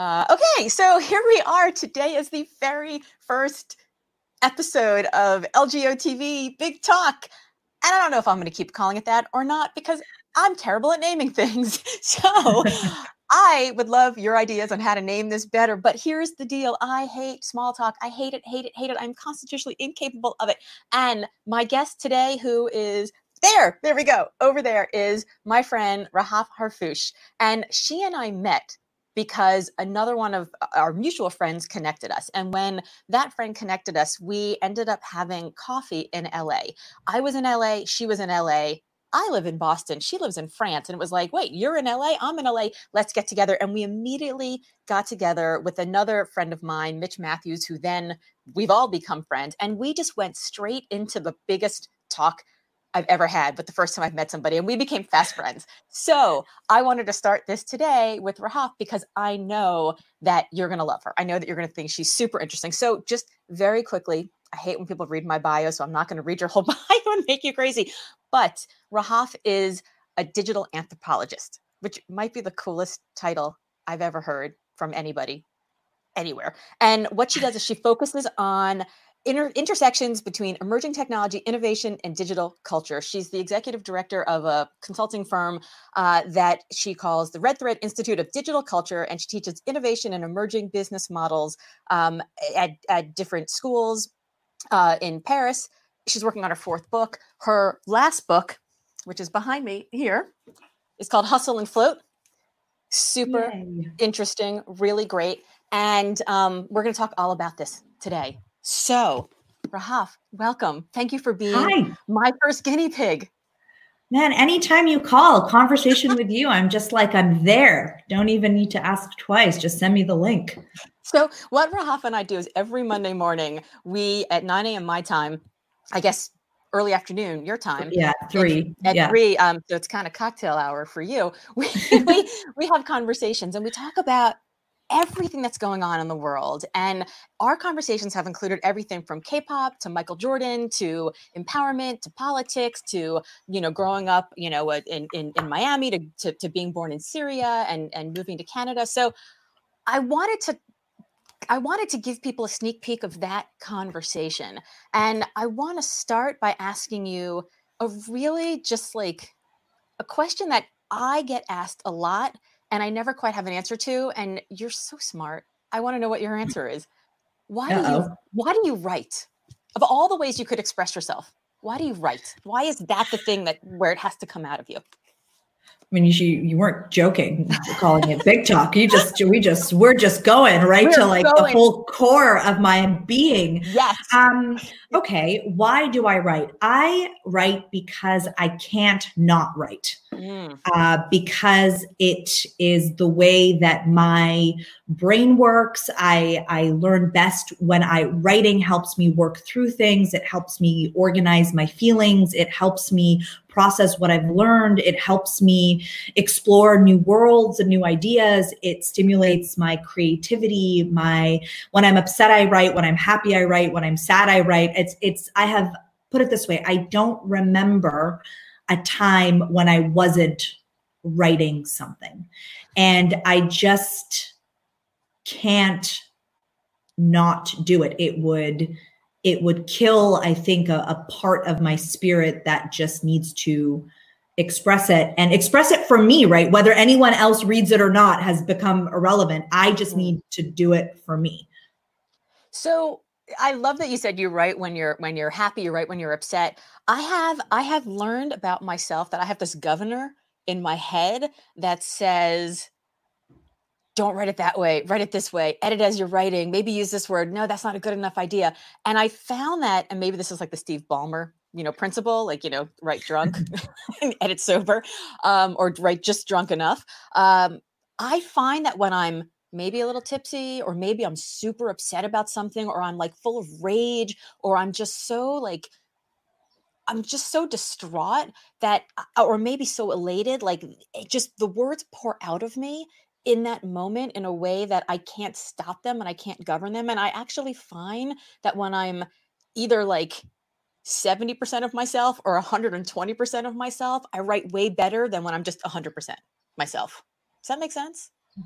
Uh, okay, so here we are. Today is the very first episode of LGO TV Big Talk. And I don't know if I'm going to keep calling it that or not because I'm terrible at naming things. So I would love your ideas on how to name this better. But here's the deal I hate small talk. I hate it, hate it, hate it. I'm constitutionally incapable of it. And my guest today, who is there, there we go, over there, is my friend Rahaf Harfoush. And she and I met because another one of uh, our mutual friends connected us. And when that friend connected us, we ended up having coffee in LA. I was in LA, she was in LA. I live in Boston. She lives in France. And it was like, wait, you're in LA? I'm in LA. Let's get together. And we immediately got together with another friend of mine, Mitch Matthews, who then we've all become friends. And we just went straight into the biggest talk I've ever had, but the first time I've met somebody, and we became fast friends. So I wanted to start this today with Rahaf because I know that you're going to love her. I know that you're going to think she's super interesting. So just very quickly, I hate when people read my bio, so I'm not going to read your whole bio and make you crazy. But Rahaf is a digital anthropologist, which might be the coolest title I've ever heard from anybody anywhere. And what she does is she focuses on inter- intersections between emerging technology, innovation, and digital culture. She's the executive director of a consulting firm uh, that she calls the Red Thread Institute of Digital Culture, and she teaches innovation and emerging business models um, at, at different schools uh, in Paris. She's working on her fourth book. Her last book, which is behind me here, is called Hustle and Float. Super Yay. interesting, really great. And um, we're going to talk all about this today. So, Rahaf, welcome. Thank you for being Hi. my first guinea pig. Man, anytime you call, conversation with you, I'm just like, I'm there. Don't even need to ask twice. Just send me the link. So, what Rahaf and I do is every Monday morning, we at 9 a.m. my time, I guess early afternoon your time yeah three at, yeah. three um so it's kind of cocktail hour for you we, we we have conversations and we talk about everything that's going on in the world. And our conversations have included everything from K-pop to Michael Jordan to empowerment to politics to, you know, growing up, you know, uh, in, in, in Miami to, to, to being born in Syria and, and moving to Canada. So I wanted to I wanted to give people a sneak peek of that conversation. And I want to start by asking you a really just like a question that I get asked a lot and I never quite have an answer to. And you're so smart. I want to know what your mm. answer is. Why Uh-oh. do you why do you write? Of all the ways you could express yourself, why do you write? Why is that the thing that where it has to come out of you? I mean, you you weren't joking calling it big talk. You just we just we're just going right we're to like going. the whole core of my being. Yes. Um. Okay. Why do I write? I write because I can't not write. Mm. Uh, because it is the way that my brain works. I I learn best when I writing helps me work through things. It helps me organize my feelings. It helps me process what I've learned. It helps me explore new worlds and new ideas. It stimulates my creativity. My when I'm upset, I write. When I'm happy, I write. When I'm sad, I write. It's it's I have put it this way. I don't remember a time when I wasn't writing something. And I just can't not do it. It would it would kill, I think, a, a part of my spirit that just needs to express it and express it for me, right? Whether anyone else reads it or not has become irrelevant. I just mm-hmm. need to do it for me. So I love that you said you write when you're when you're happy, you write when you're upset. I have I have learned about myself that I have this governor in my head that says don't write it that way write it this way edit as you're writing maybe use this word no that's not a good enough idea. And i found that and maybe this is like the steve ballmer you know principle like you know write drunk and edit sober um, or write just drunk enough. Um, i find that when i'm maybe a little tipsy or maybe i'm super upset about something or i'm like full of rage or i'm just so like i'm just so distraught that uh, or maybe so elated like it just the words pour out of me in that moment in a way that I can't stop them and I can't govern them. And I actually find that when I'm either like 70% of myself or 120% of myself, I write way better than when I'm just 100% myself. Does that make sense? Mm.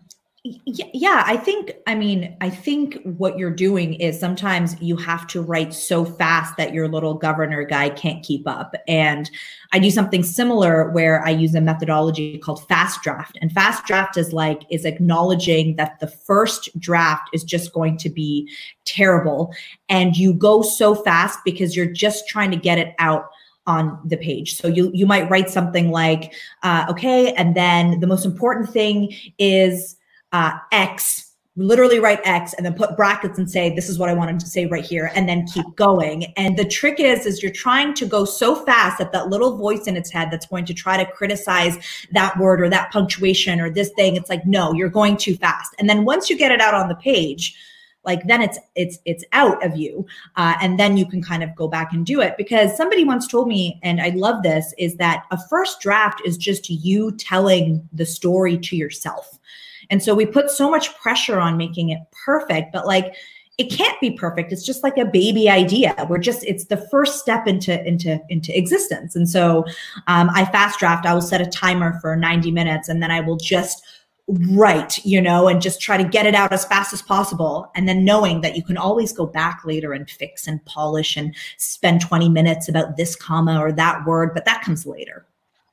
Yeah i think i mean i think what you're doing is sometimes you have to write so fast that your little governor guy can't keep up. And i do something similar where i use a methodology called fast draft. And fast draft is like is acknowledging that the first draft is just going to be terrible. And you go so fast because you're just trying to get it out on the page. So you you might write something like, uh, okay, and then the most important thing is uh, X, literally write X and then put brackets and say, this is what I wanted to say right here, and then keep going. And the trick is, is you're trying to go so fast that that little voice in its head that's going to try to criticize that word or that punctuation or this thing, it's like, no, you're going too fast. And then once you get it out on the page, like then it's it's it's out of you uh, and then you can kind of go back and do it because somebody once told me and i love this is that a first draft is just you telling the story to yourself and so we put so much pressure on making it perfect, but like it can't be perfect. It's just like a baby idea. We're just it's the first step into into into existence. And so um, I fast draft. I will set a timer for 90 minutes, and then I will just write, you know, and just try to get it out as fast as possible. And then knowing that you can always go back later and fix and polish and spend 20 minutes about this comma or that word, but that comes later.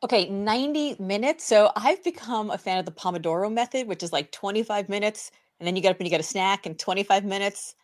Okay, 90 minutes. So I've become a fan of the Pomodoro method, which is like 25 minutes, and then you get up and you get a snack in 25 minutes.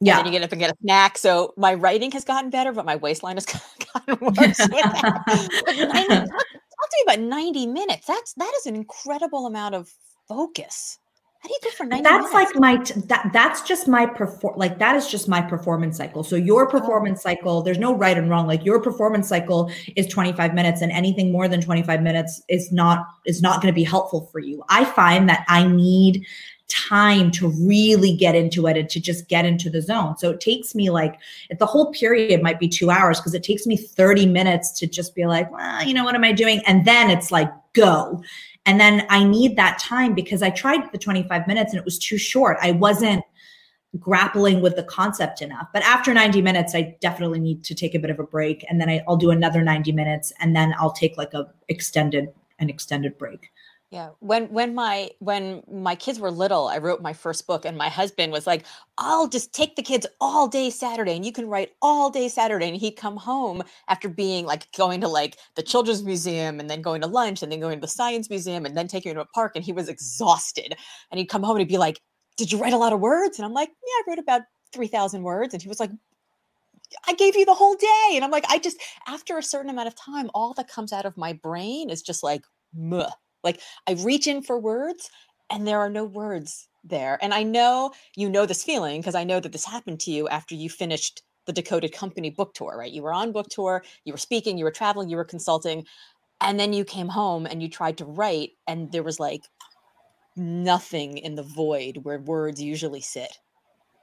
Yeah. And then you get up and get a snack. So my writing has gotten better, but my waistline has gotten worse with that. 90, talk, talk to me about 90 minutes. That's that is an incredible amount of focus. How do you for 90 That's minutes? like my that that's just my perform like that is just my performance cycle. So your oh. performance cycle, there's no right and wrong. Like your performance cycle is 25 minutes and anything more than 25 minutes is not is not going to be helpful for you. I find that I need time to really get into it and to just get into the zone. So it takes me like the whole period might be 2 hours because it takes me 30 minutes to just be like, well, you know what am I doing? And then it's like go. And then I need that time because I tried the 25 minutes and it was too short. I wasn't grappling with the concept enough. But after 90 minutes, I definitely need to take a bit of a break. And then I, will do another 90 minutes and then I'll take like a extended, an extended break. Yeah. When when my when my kids were little, I wrote my first book and my husband was like, "I'll just take the kids all day Saturday and you can write all day Saturday." And he'd come home after being like going to like the children's museum and then going to lunch and then going to the science museum and then taking him to a park and he was exhausted. And he'd come home and he'd be like, "Did you write a lot of words?" And I'm like, "Yeah, I wrote about 3,000 words." And he was like, I gave you the whole day. And I'm like, I just, after a certain amount of time, all that comes out of my brain is just like, Muh. Like I reach in for words and there are no words there. And I know you know this feeling because I know that this happened to you after you finished the Decoded Company book tour, right? You were on book tour, you were speaking, you were traveling, you were consulting, and then you came home and you tried to write, and there was like nothing in the void where words usually sit.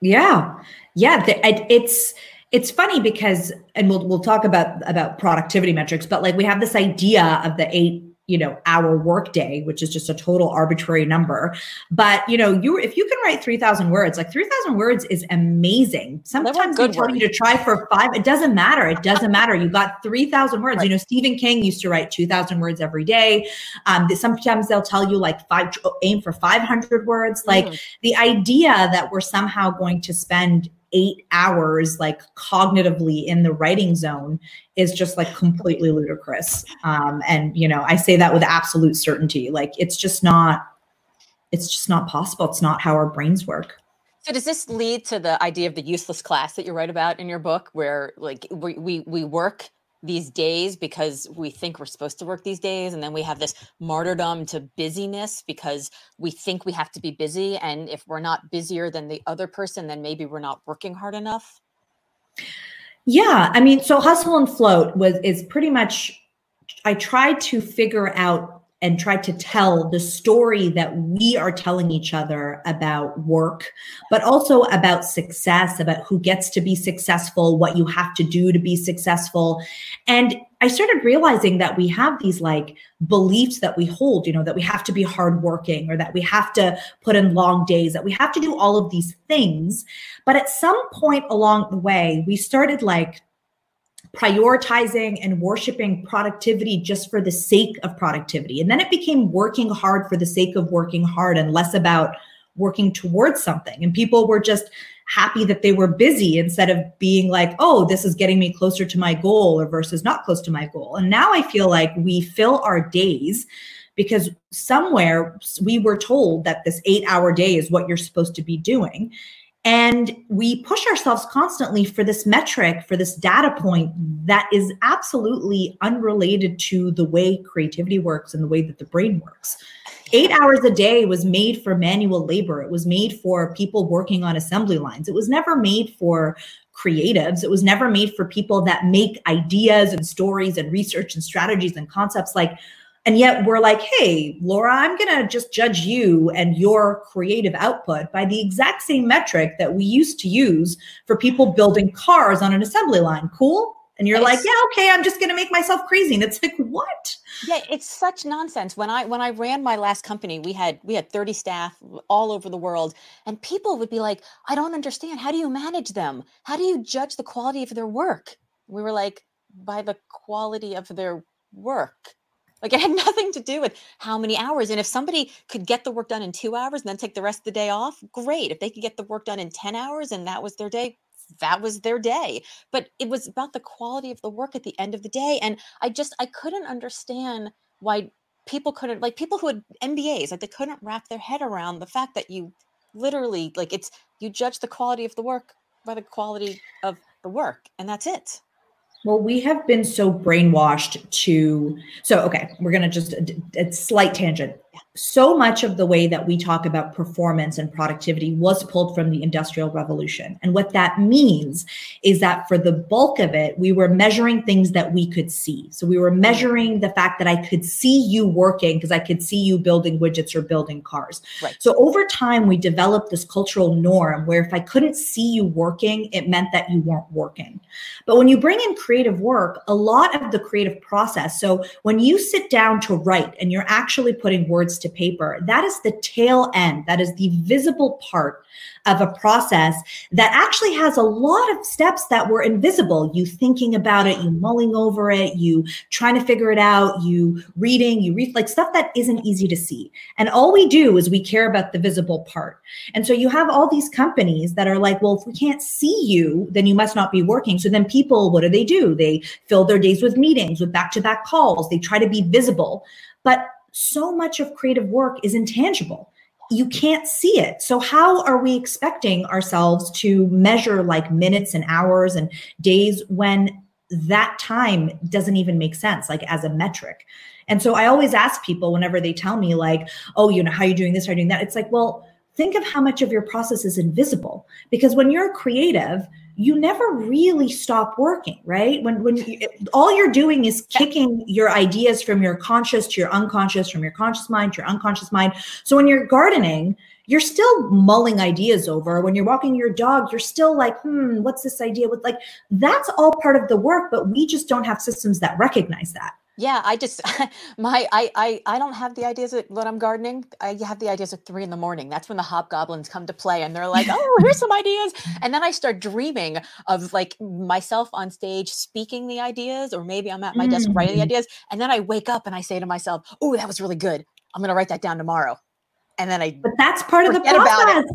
Yeah, yeah, it's it's funny because, and we'll we'll talk about about productivity metrics, but like we have this idea of the eight you know hour workday which is just a total arbitrary number. But you know you if you can write 3000 words like 3000 words is amazing. Sometimes they tell you to try for five it doesn't matter it doesn't matter. You got 3000 words. Right. you know stephen king used to write 2000 words every day. Um, sometimes they'll tell you like five aim for 500 words. Like mm. the idea that we're somehow going to spend eight hours like cognitively in the writing zone is just like completely ludicrous. Um, and you know i say that with absolute certainty. Like it's just not it's just not possible. It's not how our brains work. So does this lead to the idea of the useless class that you write about in your book where like we we, we work these days because we think we're supposed to work these days and then we have this martyrdom to busyness because we think we have to be busy and if we're not busier than the other person then maybe we're not working hard enough. Yeah i mean so hustle and float was is pretty much i tried to figure out and try to tell the story that we are telling each other about work, but also about success, about who gets to be successful, what you have to do to be successful. And I started realizing that we have these like beliefs that we hold, you know, that we have to be hardworking or that we have to put in long days, that we have to do all of these things. But at some point along the way, we started like prioritizing and worshiping productivity just for the sake of productivity. And then it became working hard for the sake of working hard and less about working towards something. And people were just happy that they were busy instead of being like, oh, this is getting me closer to my goal or versus not close to my goal. And now I feel like we fill our days because somewhere we were told that this eight hour day is what you're supposed to be doing. And we push ourselves constantly for this metric, for this data point that is absolutely unrelated to the way creativity works and the way that the brain works. Eight hours a day was made for manual labor. It was made for people working on assembly lines. It was never made for creatives. It was never made for people that make ideas and stories and research and strategies and concepts like and yet we're like, hey, Laura, I'm going to just judge you and your creative output by the exact same metric that we used to use for people building cars on an assembly line. Cool? And you're it's, like, yeah, okay, I'm just going to make myself crazy. And it's like, what? Yeah, it's such nonsense. When I when I ran my last company, we had we had 30 staff all over the world, and people would be like, I don't understand. How do you manage them? How do you judge the quality of their work? We were like, by the quality of their work. Like it had nothing to do with how many hours. And if somebody could get the work done in two hours and then take the rest of the day off, great. If they could get the work done in 10 hours and that was their day, that was their day. But it was about the quality of the work at the end of the day. And I just, I couldn't understand why people couldn't, like people who had MBAs, like they couldn't wrap their head around the fact that you literally, like it's, you judge the quality of the work by the quality of the work. And that's it. Well, we have been so brainwashed to. So, okay, we're going to just a, a slight tangent so much of the way that we talk about performance and productivity was pulled from the industrial revolution. And what that means is that for the bulk of it we were measuring things that we could see. So we were measuring the fact that i could see you working because i could see you building widgets or building cars. Right. so over time we developed this cultural norm where if i couldn't see you working it meant that you weren't working. But when you bring in creative work a lot of the creative process so when you sit down to write and you're actually putting words words to paper. That is the tail end. That is the visible part of a process that actually has a lot of steps that were invisible. You thinking about it, you mulling over it, you trying to figure it out, you reading, you read like stuff that isn't easy to see. And all we do is we care about the visible part. And so you have all these companies that are like, well, if we can't see you, then you must not be working. So then people, what do they do? They fill their days with meetings, with back to back calls. They try to be visible. But so much of creative work is intangible. You can't see it. So, how are we expecting ourselves to measure like minutes and hours and days when that time doesn't even make sense, like as a metric? And so, I always ask people whenever they tell me, like, oh, you know, how are you doing this, how are you doing that? It's like, well, think of how much of your process is invisible. Because when you're creative, you never really stop working right? When when you, all you're doing is kicking your ideas from your conscious to your unconscious from your conscious mind to your unconscious mind. So when you're gardening you're still mulling ideas over. When you're walking your dog you're still like hmm what's this idea? With like that's all part of the work but we just don't have systems that recognize that yeah, I just my I I I don't have the ideas when I'm gardening. I have the ideas at three in the morning. That's when the hobgoblins come to play, and they're like, "Oh, here's some ideas," and then I start dreaming of like myself on stage speaking the ideas, or maybe I'm at my desk writing the mm. ideas, and then I wake up and I say to myself, "Oh, that was really good. I'm going to write that down tomorrow." And then I but that's part of the process.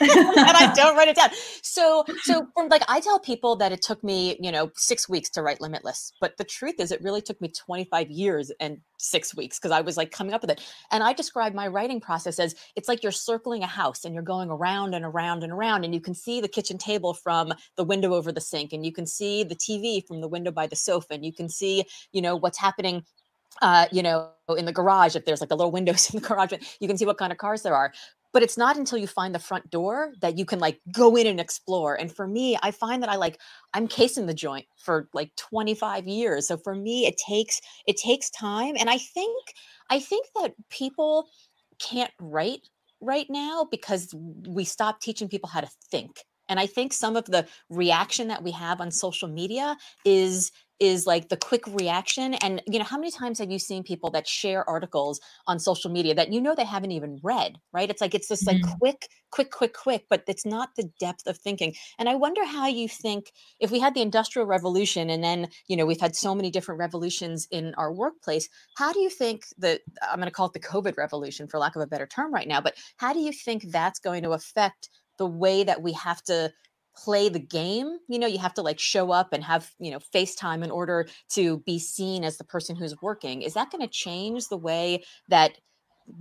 and I don't write it down. So so from like I tell people that it took me, you know, six weeks to write Limitless. But the truth is it really took me 25 years and six weeks because I was like coming up with it. And I describe my writing process as it's like you're circling a house and you're going around and around and around. And you can see the kitchen table from the window over the sink, and you can see the TV from the window by the sofa, and you can see, you know, what's happening uh, you know, in the garage, if there's like the little windows in the garage, you can see what kind of cars there are. But it's not until you find the front door that you can like go in and explore. And for me, I find that I like I'm casing the joint for like 25 years. So for me, it takes it takes time. And I think I think that people can't write right now because we stopped teaching people how to think. And I think some of the reaction that we have on social media is is like the quick reaction and you know how many times have you seen people that share articles on social media that you know they haven't even read right it's like it's this like mm-hmm. quick quick quick quick but it's not the depth of thinking and i wonder how you think if we had the industrial revolution and then you know we've had so many different revolutions in our workplace how do you think that i'm going to call it the covid revolution for lack of a better term right now but how do you think that's going to affect the way that we have to play the game you know you have to like show up and have you know facetime in order to be seen as the person who's working. Is that going to change the way that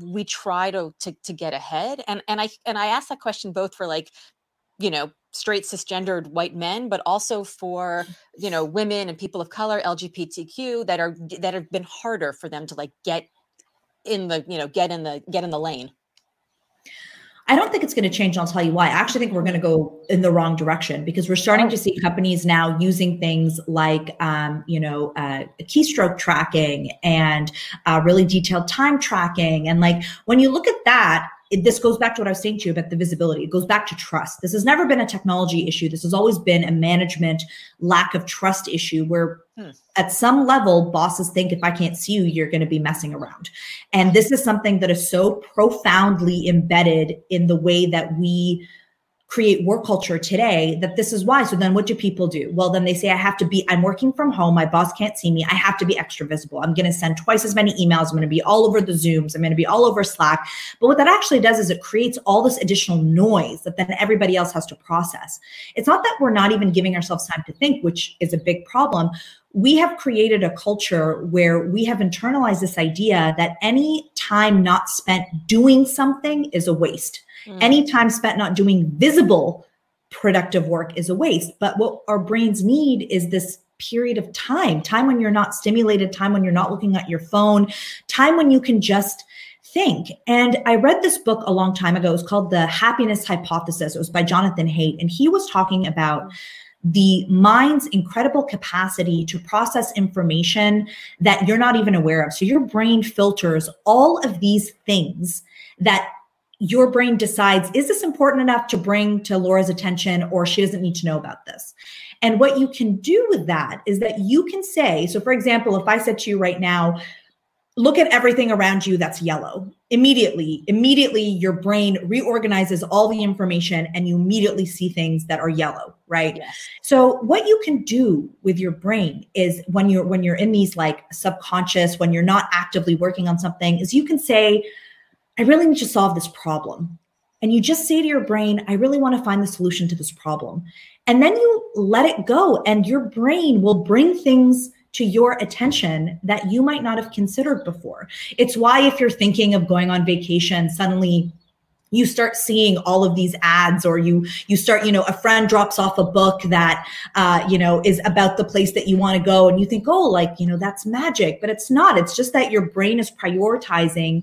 we try to, to to get ahead? And and i and i ask that question both for like you know straight cisgendered white men but also for you know women and people of color lgbtq that are that have been harder for them to like get in the you know get in the get in the lane I don't think it's going to change. I'll tell you why. I actually think we're going to go in the wrong direction because we're starting to see companies now using things like, um, you know, uh, keystroke tracking and uh, really detailed time tracking. And like when you look at that, it, this goes back to what I was saying to you about the visibility. It goes back to trust. This has never been a technology issue. This has always been a management lack of trust issue where hmm. at some level bosses think if I can't see you, you're going to be messing around. And this is something that is so profoundly embedded in the way that we create work culture today that this is why. So then what do people do? Well, then they say, I have to be, I'm working from home. My boss can't see me. I have to be extra visible. I'm going to send twice as many emails. I'm going to be all over the Zooms. I'm going to be all over Slack. But what that actually does is it creates all this additional noise that then everybody else has to process. It's not that we're not even giving ourselves time to think, which is a big problem we have created a culture where we have internalized this idea that any time not spent doing something is a waste. Mm. Any time spent not doing visible productive work is a waste. But what our brains need is this period of time time when you're not stimulated, time when you're not looking at your phone, time when you can just think. And I read this book a long time ago. It was called The Happiness Hypothesis. It was by Jonathan Haidt. And he was talking about the mind's incredible capacity to process information that you're not even aware of. So your brain filters all of these things that your brain decides is this important enough to bring to Laura's attention or she doesn't need to know about this. And what you can do with that is that you can say, so for example, if I said to you right now, look at everything around you that's yellow, immediately, immediately your brain reorganizes all the information and you immediately see things that are yellow, right? Yes. So what you can do with your brain is when you're when you're in these like subconscious, when you're not actively working on something, is you can say, I really need to solve this problem. And you just say to your brain, I really want to find the solution to this problem. And then you let it go, and your brain will bring things to your attention that you might not have considered before. It's why, if you're thinking of going on vacation, suddenly you start seeing all of these ads or you you start you know a friend drops off a book that uh, you know is about the place that you want to go and you think oh like you know that's magic but it's not it's just that your brain is prioritizing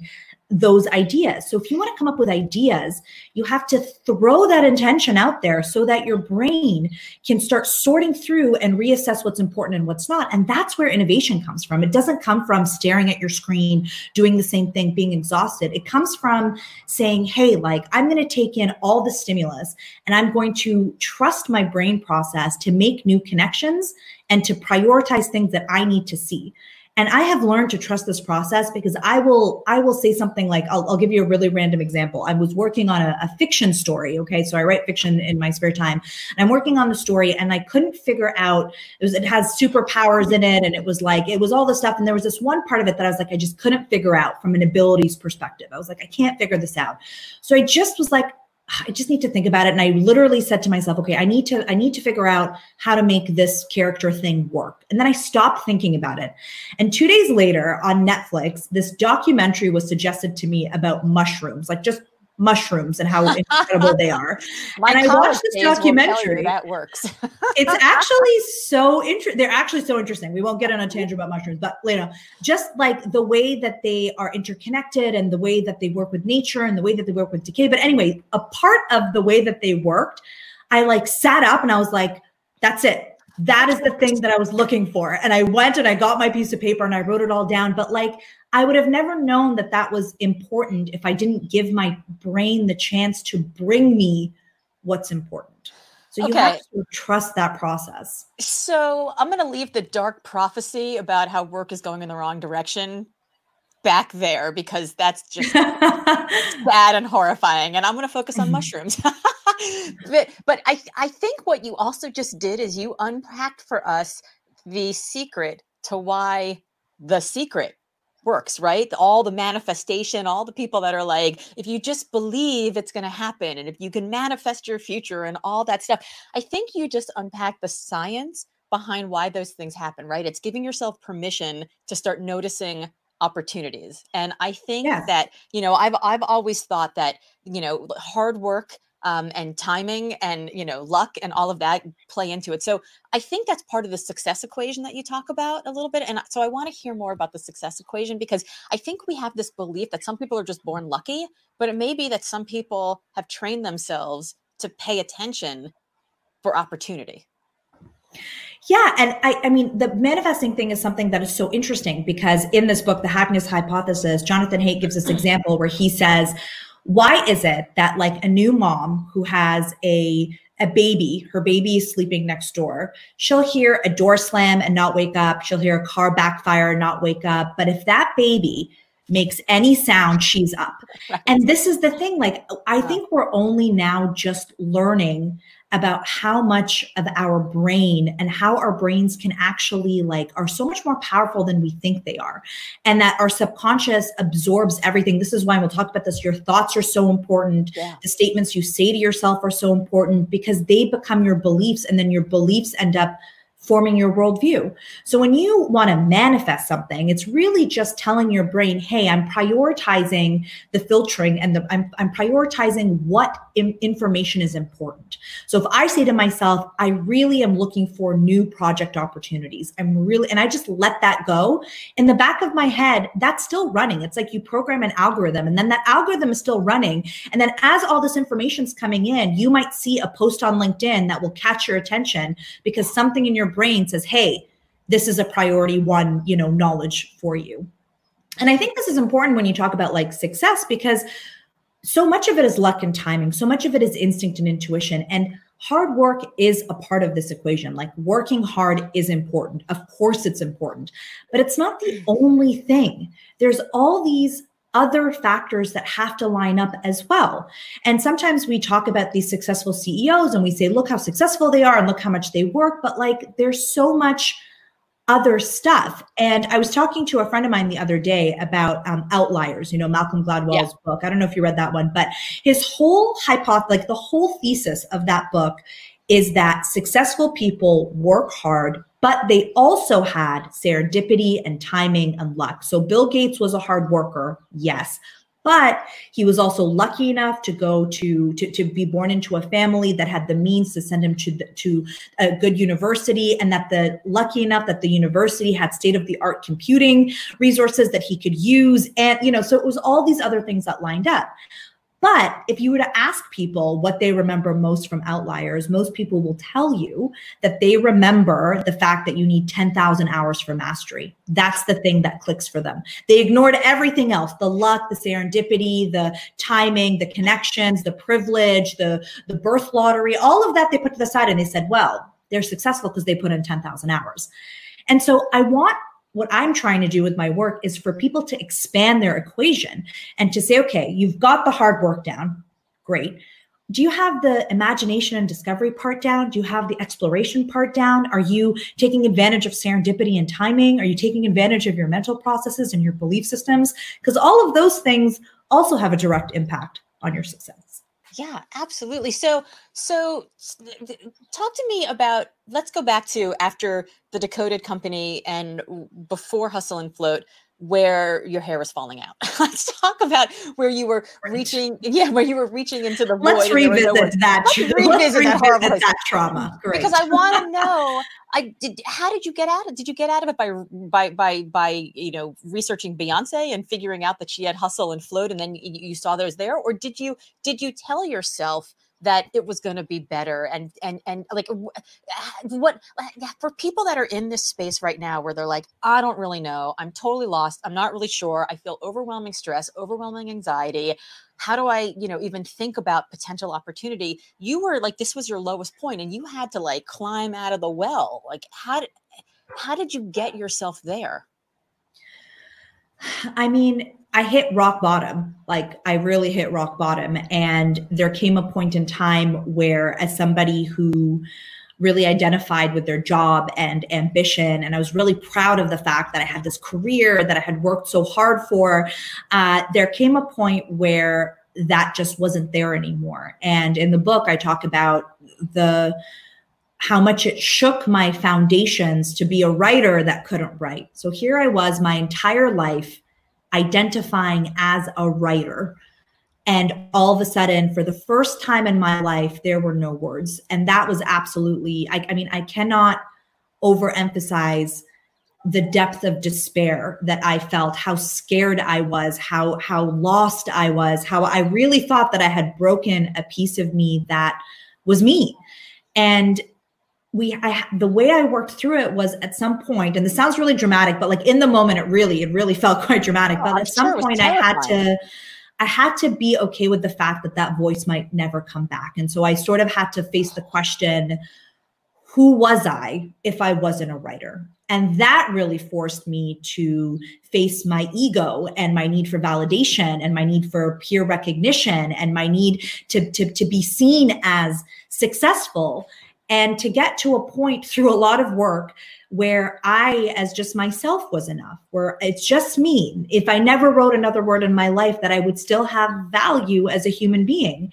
those ideas. So if you want to come up with ideas, you have to throw that intention out there so that your brain can start sorting through and reassess what's important and what's not. And that's where innovation comes from. It doesn't come from staring at your screen, doing the same thing, being exhausted. It comes from saying, hey, like I'm going to take in all the stimulus and I'm going to trust my brain process to make new connections and to prioritize things that I need to see and i have learned to trust this process because i will i will say something like i'll, I'll give you a really random example. I was working on a, a, fiction story okay? So i write fiction in my spare time. I'm working on the story and i couldn't figure out it was it has superpowers in it and it was like it was all the stuff. And there was this one part of it that i was like i just couldn't figure out from an abilities perspective. I was like i can't figure this out. So i just was like I just need to think about it. And I literally said to myself, okay, I need to, I need to figure out how to make this character thing work. And then I stopped thinking about it. And two days later on Netflix, this documentary was suggested to me about mushrooms, like just mushrooms and how incredible they are. My and I watched this documentary. that works. it's actually so interesting. They're actually so interesting. We won't get on a tangent about mushrooms, but you know, just like the way that they are interconnected and the way that they work with nature and the way that they work with decay. But anyway, a part of the way that they worked, I like sat up and I was like, that's it. That is the thing that I was looking for. And I went and I got my piece of paper and I wrote it all down. But like I would have never known that that was important if I didn't give my brain the chance to bring me what's important. So you okay. have to trust that process. So I'm going to leave the dark prophecy about how work is going in the wrong direction back there because that's just bad and horrifying. And I'm going to focus on mm-hmm. mushrooms. but, but I, I think what you also just did is you unpacked for us the secret to why the secret works, right? All the manifestation, all the people that are like, if you just believe it's going to happen and if you can manifest your future and all that stuff. I think you just unpack the science behind why those things happen, right? It's giving yourself permission to start noticing opportunities. And I think yeah. that, you know, I've I've always thought that, you know, hard work um, and timing and you know luck and all of that play into it so i think that's part of the success equation that you talk about a little bit and so i want to hear more about the success equation because i think we have this belief that some people are just born lucky but it may be that some people have trained themselves to pay attention for opportunity yeah. And I, I mean, the manifesting thing is something that is so interesting because in this book, The Happiness Hypothesis, Jonathan Haidt gives this example where he says, why is it that like a new mom who has a a baby, her baby is sleeping next door. She'll hear a door slam and not wake up. She'll hear a car backfire and not wake up. But if that baby makes any sound, she's up. And this is the thing like, I uh-huh. think we're only now just learning about how much of our brain and how our brains can actually like are so much more powerful than we think they are and that our subconscious absorbs everything this is why we'll talk about this your thoughts are so important yeah. the statements you say to yourself are so important because they become your beliefs and then your beliefs end up forming your worldview. So when you want to manifest something, it's really just telling your brain, hey, I'm prioritizing the filtering and the, I'm, I'm prioritizing what information is important. So if I say to myself, I really am looking for new project opportunities, I'm really, and I just let that go in the back of my head, that's still running. It's like you program an algorithm and then that algorithm is still running. And then as all this information is coming in, you might see a post on LinkedIn that will catch your attention because something in your brain says, hey, this is a priority one, you know, knowledge for you. And I think this is important when you talk about like success because so much of it is luck and timing, so much of it is instinct and intuition. And hard work is a part of this equation. Like working hard is important. Of course, it's important, but it's not the hmm. only thing. There's all these other factors that have to line up as well. And sometimes we talk about these successful CEOs and we say, look how successful they are and look how much they work. But like there's so much other stuff. And I was talking to a friend of mine the other day about um, outliers, you know, Malcolm Gladwell's yeah. book. I don't know if you read that one, but his whole hypothesis, like the whole thesis of that book is that successful people work hard but they also had serendipity and timing and luck. So Bill Gates was a hard worker, yes, but he was also lucky enough to go to, to, to be born into a family that had the means to send him to the, to a good university and that the lucky enough that the university had state of the art computing resources that he could use and you know so it was all these other things that lined up but if you were to ask people what they remember most from outliers, most people will tell you that they remember the fact that you need 10,000 hours for mastery. That's the thing that clicks for them. They ignored everything else the luck, the serendipity, the timing, the connections, the privilege, the, the birth lottery, all of that they put to the side and they said, well, they're successful because they put in 10,000 hours. And so I want what I'm trying to do with my work is for people to expand their equation and to say, okay, you've got the hard work down. Great. Do you have the imagination and discovery part down? Do you have the exploration part down? Are you taking advantage of serendipity and timing? Are you taking advantage of your mental processes and your belief systems? Because all of those things also have a direct impact on your success. Yeah, absolutely. So, so talk to me about. Let's go back to after the Decoded Company and before Hustle and Float where your hair was falling out. Let's talk about where you were reaching, yeah, where you were reaching into the Let's void. Revisit no that. Let's revisit, Let's revisit that, that trauma. Great. Because I want to know, I did. How did you get out of? It? Did you get out of it by by by by you know researching Beyonce and figuring out that she had hustle and float, and then you, you saw those there, or did you did you tell yourself? That it was going to be better and and and like what for people that are in this space right now where they're like i don't really know. I'm totally lost. I'm not really sure. I feel overwhelming stress overwhelming anxiety. How do i you know even think about potential opportunity? You were like this was your lowest point and you had to like climb out of the well. Like how did how did you get yourself there I mean, I hit rock bottom. Like I really hit rock bottom. And there came a point in time where, as somebody who really identified with their job and ambition, and I was really proud of the fact that I had this career that I had worked so hard for, uh, there came a point where that just wasn't there anymore. And in the book, I talk about the how much it shook my foundations to be a writer that couldn't write. So here I was my entire life identifying as a writer. And all of a sudden, for the first time in my life, there were no words. And that was absolutely, I, I mean, I cannot overemphasize the depth of despair that I felt, how scared I was, how how lost I was, how I really thought that I had broken a piece of me that was me. And we I the way I worked through it was at some point, and this sounds really dramatic, but like in the moment, it really it really felt quite dramatic. Oh, but at some point, I had to I had to be okay with the fact that that voice might never come back, and so I sort of had to face the question: Who was I if I wasn't a writer? And that really forced me to face my ego and my need for validation and my need for peer recognition and my need to, to, to be seen as successful and to get to a point through a lot of work where I, as just myself, was enough, where it's just me. If I never wrote another word in my life, that I would still have value as a human being.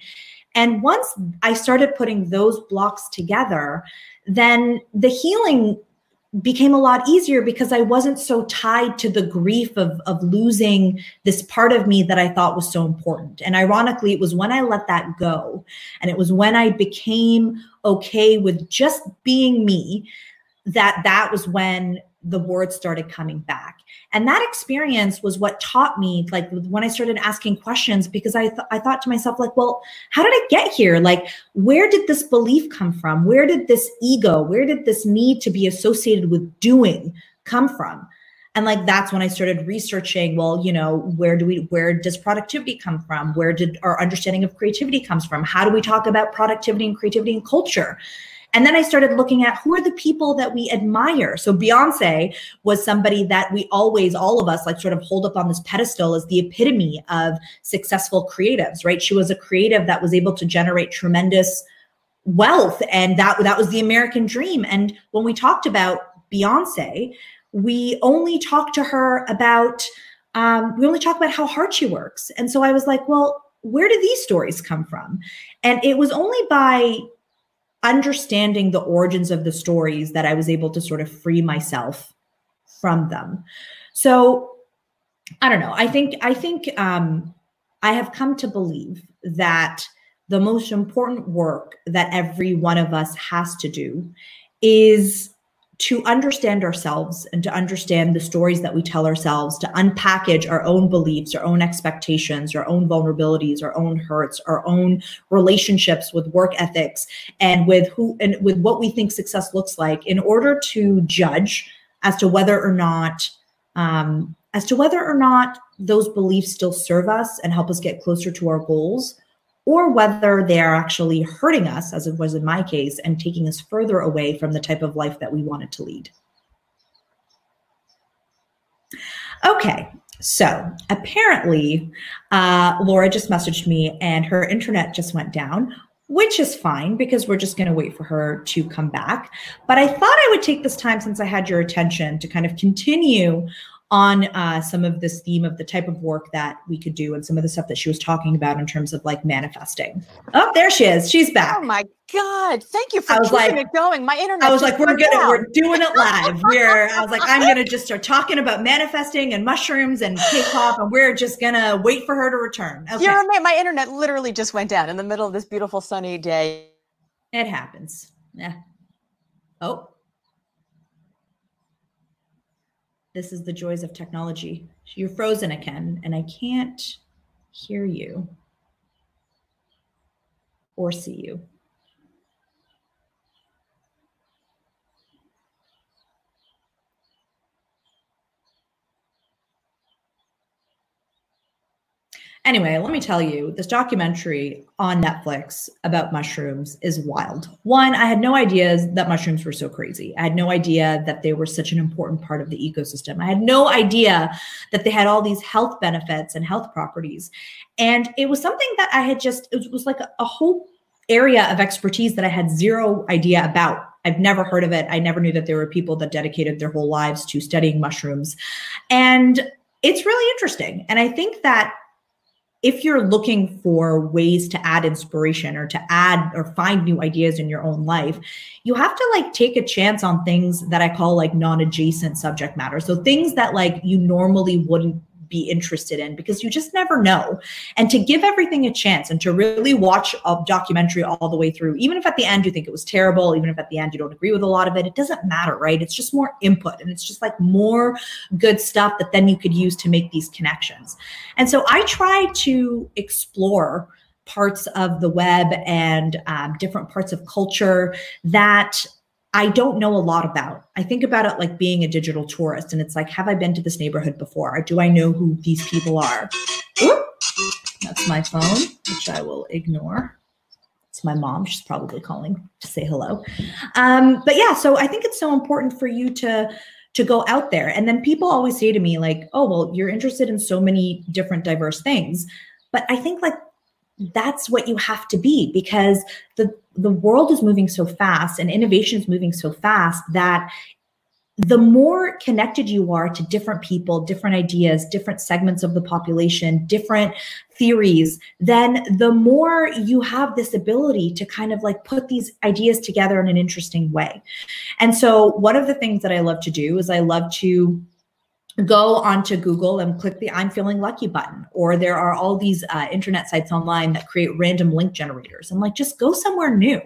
And once I started putting those blocks together, then the healing became a lot easier because I wasn't so tied to the grief of, of losing this part of me that I thought was so important. And ironically, it was when I let that go and it was when I became okay with just being me that that was when the words started coming back. And that experience was what taught me, like when I started asking questions, because I, th- I thought to myself, like, well, how did I get here? Like, where did this belief come from? Where did this ego, where did this need to be associated with doing come from? And like, that's when I started researching, well, you know, where do we, where does productivity come from? Where did our understanding of creativity comes from? How do we talk about productivity and creativity and culture? And then I started looking at who are the people that we admire. So Beyonce was somebody that we always, all of us, like sort of hold up on this pedestal as the epitome of successful creatives, right? She was a creative that was able to generate tremendous wealth and that that was the American dream. And when we talked about Beyonce, we only talked to her about um, we only talk about how hard she works. And so I was like, well, where do these stories come from? And it was only by understanding the origins of the stories that I was able to sort of free myself from them. So I don't know. I think I think um, I have come to believe that the most important work that every one of us has to do is to understand ourselves and to understand the stories that we tell ourselves, to unpackage our own beliefs, our own expectations, our own vulnerabilities, our own hurts, our own relationships with work ethics and with who and with what we think success looks like in order to judge as to whether or not um, as to whether or not those beliefs still serve us and help us get closer to our goals or whether they are actually hurting us, as it was in my case, and taking us further away from the type of life that we wanted to lead. Okay, so apparently, uh, Laura just messaged me and her internet just went down, which is fine because we're just going to wait for her to come back. But I thought I would take this time since I had your attention to kind of continue on uh, some of this theme of the type of work that we could do and some of the stuff that she was talking about in terms of like manifesting. Oh, there she is. She's back. Oh my God. Thank you for keeping like, it going. My internet. I was like, we're gonna we're doing it live. We're I was like, I'm gonna just start talking about manifesting and mushrooms and K-pop, and we're just gonna wait for her to return. Okay. You're amazing. My internet literally just went down in the middle of this beautiful sunny day. It happens. Yeah. Oh, This is the joys of technology. You're frozen again, and I can't hear you. or see you. Anyway, let me tell you, this documentary on Netflix about mushrooms is wild. One, I had no idea that mushrooms were so crazy. I had no idea that they were such an important part of the ecosystem. I had no idea that they had all these health benefits and health properties. And it was something that I had just, it was like a, whole area of expertise that I had zero idea about. I've never heard of it. I never knew that there were people that dedicated their whole lives to studying mushrooms. And it's really interesting. And I think that if you're looking for ways to add inspiration or to add or find new ideas in your own life, you have to like take a chance on things that I call like non adjacent subject matter. So things that like you normally wouldn't be interested in because you just never know. And to give everything a chance and to really watch a documentary all the way through, even if at the end you think it was terrible, even if at the end you don't agree with a lot of it, it doesn't matter, right? It's just more input and it's just like more good stuff that then you could use to make these connections. And so I try to explore parts of the web and um, different parts of culture that I don't know a lot about. I think about it like being a digital tourist, and it's like, have I been to this neighborhood before? Or do I know who these people are? Oop, that's my phone, which I will ignore. It's my mom. She's probably calling to say hello. Um, but yeah, so I think it's so important for you to to go out there. And then people always say to me, like, oh, well, you're interested in so many different diverse things. But I think like that's what you have to be because the the world is moving so fast and innovation is moving so fast that the more connected you are to different people, different ideas, different segments of the population, different theories, then the more you have this ability to kind of like put these ideas together in an interesting way. And so, one of the things that I love to do is I love to go onto Google and click the I'm feeling lucky button. Or there are all these uh, internet sites online that create random link generators. And like, just go somewhere new.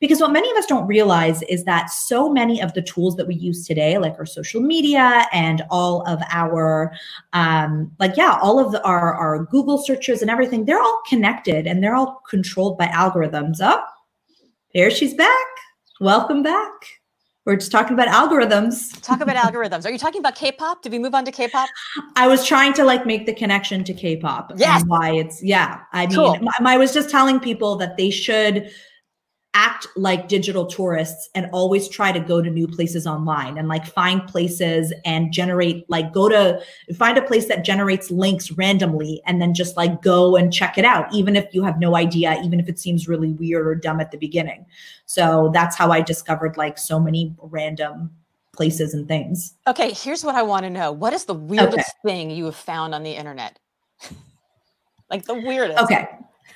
Because what many of us don't realize is that so many of the tools that we use today, like our social media and all of our, um, like, yeah, all of the, our, our Google searches and everything, they're all connected and they're all controlled by algorithms. Oh, here she's back. Welcome back. We're just talking about algorithms. Talk about algorithms. Are you talking about K-pop? Did we move on to K-pop? I was trying to like make the connection to K-pop. Yes. why it's yeah. I mean, cool. I, I was just telling people that they should act like digital tourists and always try to go to new places online and like find places and generate like go to find a place that generates links randomly and then just like go and check it out even if you have no idea even if it seems really weird or dumb at the beginning. So that's how i discovered like so many random places and things. Okay here's what i want to know. What is the weirdest okay. thing you have found on the internet? Like the weirdest. Okay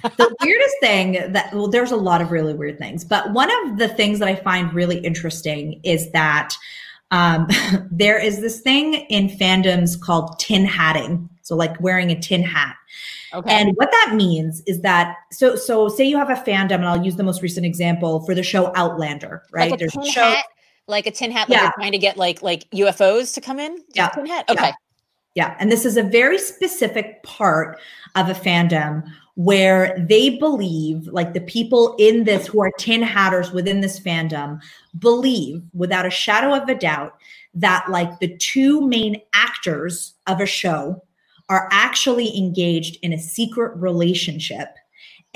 the weirdest thing that well, there's a lot of really weird things, but one of the things that I find really interesting is that um, there is this thing in fandoms called tin hatting. So like wearing a tin hat. Okay. And what that means is that so so say you have a fandom, and I'll use the most recent example for the show Outlander, right? Like a There's tin a show, hat, like a tin hat, like yeah. trying to get like like UFOs to come in. Yeah, tin hat. Okay. Yeah. yeah, and this is a very specific part of a fandom where they believe, like the people in this who are tin hatters within this fandom, believe without a shadow of a doubt that like the two main actors of a show are actually engaged in a secret relationship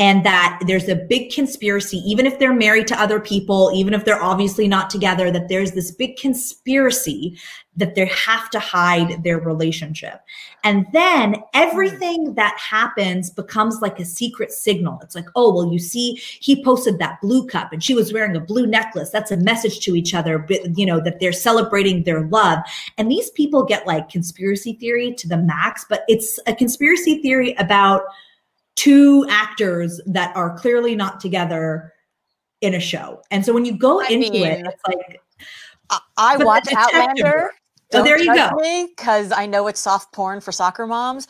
and that there's a big conspiracy, even if they're married to other people, even if they're obviously not together, that there's this big conspiracy that they have to hide their relationship. And then everything that happens becomes like a secret signal. It's like, oh, well, you see, he posted that blue cup and she was wearing a blue necklace. That's a message to each other, but you know, that they're celebrating their love. And these people get like conspiracy theory to the max, but it's a conspiracy theory about two actors that are clearly not together in a show. And so when you go I into mean, it, it's like I, I watch Outlander. Oh, so there you go. Because I know it's soft porn for soccer moms,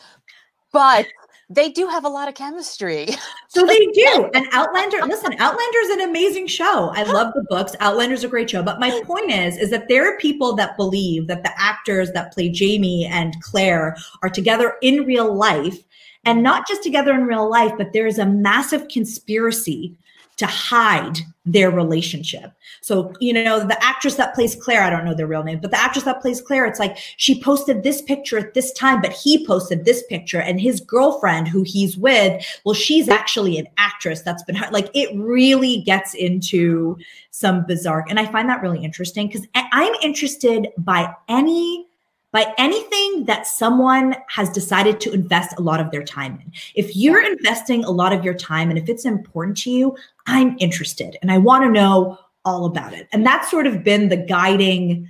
but they do have a lot of chemistry. So they do. And Outlander, listen, Outlander is an amazing show. I love the books. Outlander's a great show. But my point is, is that there are people that believe that the actors that play Jamie and Claire are together in real life and not just together in real life, but there is a massive conspiracy to hide their relationship. So, you know, the actress that plays Claire, I don't know their real name, but the actress that plays Claire, it's like she posted this picture at this time, but he posted this picture and his girlfriend who he's with, well, she's actually an actress that's been like, it really gets into some bizarre. And I find that really interesting because I'm interested by any by anything that someone has decided to invest a lot of their time in. If you're investing a lot of your time and if it's important to you, I'm interested and I want to know all about it. And that's sort of been the guiding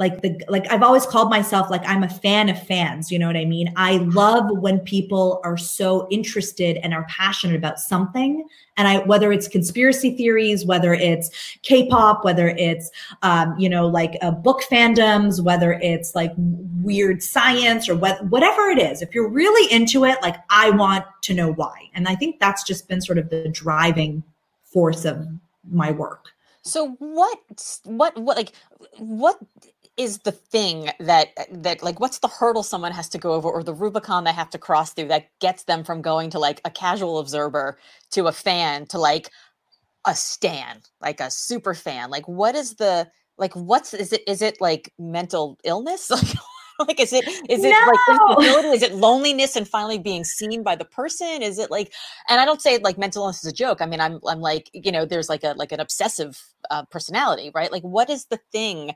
like the like I've always called myself like I'm a fan of fans, you know what I mean? I love when people are so interested and are passionate about something and I whether it's conspiracy theories, whether it's K-pop, whether it's um, you know like uh, book fandoms, whether it's like weird science or what, whatever it is. If you're really into it, like I want to know why. And I think that's just been sort of the driving force of my work. So what what what like what is the thing that that like what's the hurdle someone has to go over or the rubicon they have to cross through that gets them from going to like a casual observer to a fan to like a stan like a super fan? Like what is the like what's is it is it like mental illness? Like like is it is it no. like is it loneliness and finally being seen by the person? Is it like and i don't say like mental illness is a joke. I mean i'm i'm like you know there's like a like an obsessive uh, personality right? Like what is the thing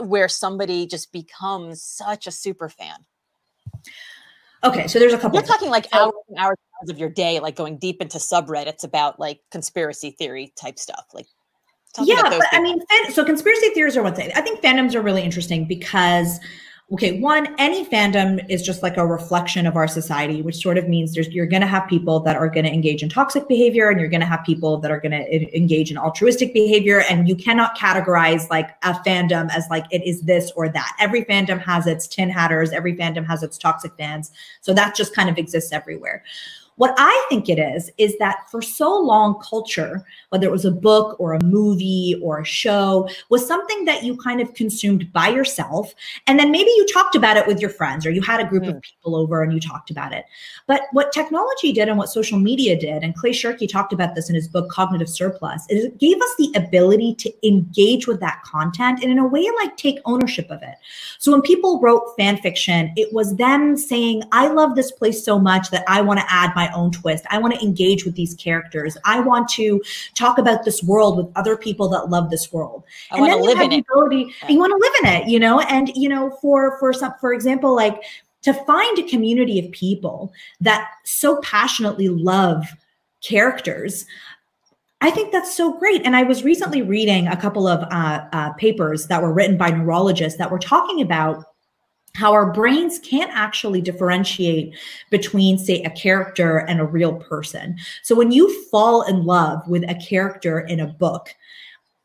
where somebody just becomes such a super fan? Okay, so there's a couple. You're talking like hours and hours of your day, like going deep into subreddits about like conspiracy theory type stuff. Like, yeah, but I mean, so conspiracy theories are one thing. I think fandoms are really interesting because okay, one, any fandom is just like a reflection of our society, which sort of means there's you're going to have people that are going to engage in toxic behavior and you're going to have people that are going to engage in altruistic behavior and you cannot categorize like a fandom as like it is this or that. Every fandom has its tin hatters, every fandom has its toxic fans. So that just kind of exists everywhere. What I think it is, is that for so long, culture, whether it was a book or a movie or a show, was something that you kind of consumed by yourself. And then maybe you talked about it with your friends or you had a group mm. of people over and you talked about it. But what technology did and what social media did, and Clay Shirky talked about this in his book, Cognitive Surplus, is it gave us the ability to engage with that content and in a way like take ownership of it. So when people wrote fan fiction, it was them saying, I love this place so much that I want to add my my own twist. I want to engage with these characters. I want to talk about this world with other people that love this world. I and then you have the ability, you want to live in it, you know, and you know, for for some for example, like to find a community of people that so passionately love characters I think that's so great. And I was recently reading a couple of uh, uh, papers that were written by neurologists that were talking about how our brains can't actually differentiate between, say, a character and a real person. So when you fall in love with a character in a book,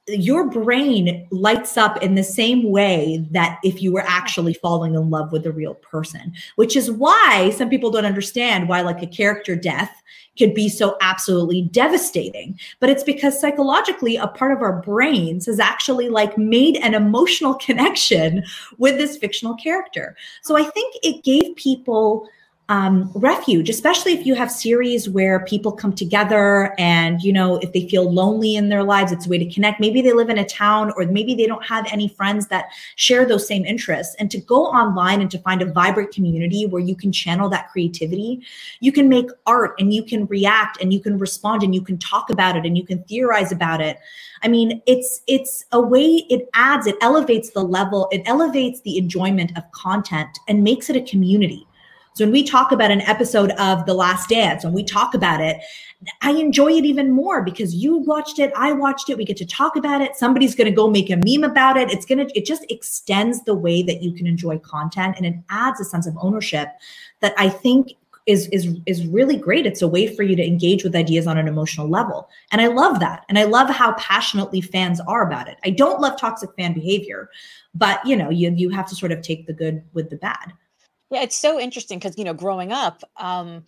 your brain lights up in the same way that if you were actually falling in love with a real person, which is why some people don't understand why, like, a character death could be so absolutely devastating. But it's because psychologically, a part of our brains has actually like made an emotional connection with this fictional character. So I think it gave people um, refuge, especially if you have series where people come together and, you know, if they feel lonely in their lives, it's a way to connect. Maybe they live in a town or maybe they don't have any friends that share those same interests. And to go online and to find a vibrant community where you can channel that creativity, you can make art and you can react and you can respond and you can talk about it and you can theorize about it. I mean, it's it's a way it adds, it elevates the level, it elevates the enjoyment of content and makes it a community so when we talk about an episode of The Last Dance, when we talk about it, I enjoy it even more because you watched it, I watched it, we get to talk about it. Somebody's going to go make a meme about it. It's going to it just extends the way that you can enjoy content and it adds a sense of ownership that I think is is is really great. It's a way for you to engage with ideas on an emotional level. And I love that. And I love how passionately fans are about it. I don't love toxic fan behavior, but you know, you you have to sort of take the good with the bad. Yeah, it's so interesting because you know, growing up, um,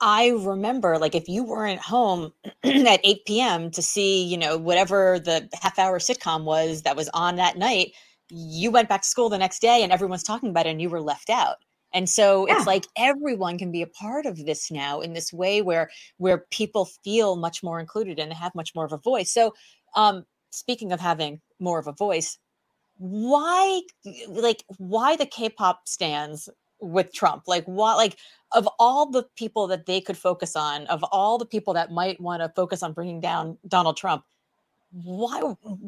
I remember like if you weren't home at 8 p.m. to see, you know, whatever the half hour sitcom was that was on that night, you went back to school the next day and everyone's talking about it and you were left out. and so yeah. it's like everyone can be a part of this now in this way where where people feel much more included and have much more of a voice so um speaking of having more of a voice why like why the k-pop stans with trump? Like what like of all the people that they could focus on of all the people that might want to focus on bringing down donald trump why